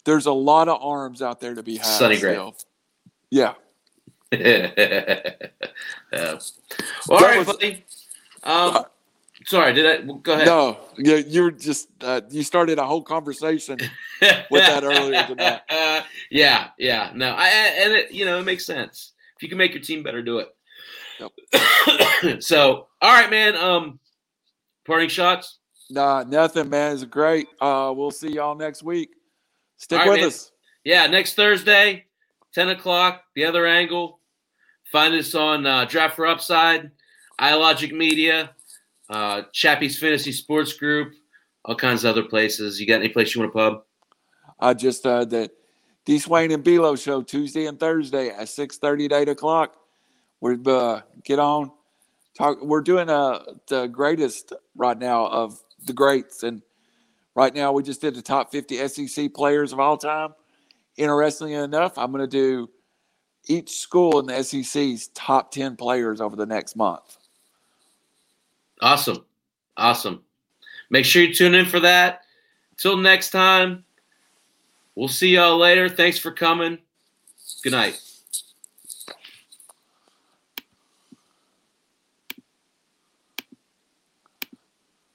there's a lot of arms out there to be had. Sonny Gray. still. Yeah. *laughs* Uh, well, all right, was- buddy. Um, sorry, did I go ahead? No, you, you're just uh, you started a whole conversation. with that earlier tonight. *laughs* yeah, yeah. No, I- and it, you know, it makes sense. If you can make your team better, do it. *coughs* so, all right, man. Um, parting shots. Nah, nothing, man. It's great. Uh, we'll see y'all next week. Stick right, with man. us. Yeah, next Thursday, ten o'clock. The other angle. Find us on uh, Draft for Upside, iLogic Media, uh, Chappy's Fantasy Sports Group, all kinds of other places. You got any place you want to pub? I just uh, the D Swain and Belo show Tuesday and Thursday at six thirty to eight o'clock. We uh, get on talk. We're doing uh, the greatest right now of the greats, and Right now, we just did the top 50 SEC players of all time. Interestingly enough, I'm going to do each school in the SEC's top 10 players over the next month. Awesome. Awesome. Make sure you tune in for that. Till next time, we'll see y'all later. Thanks for coming. Good night.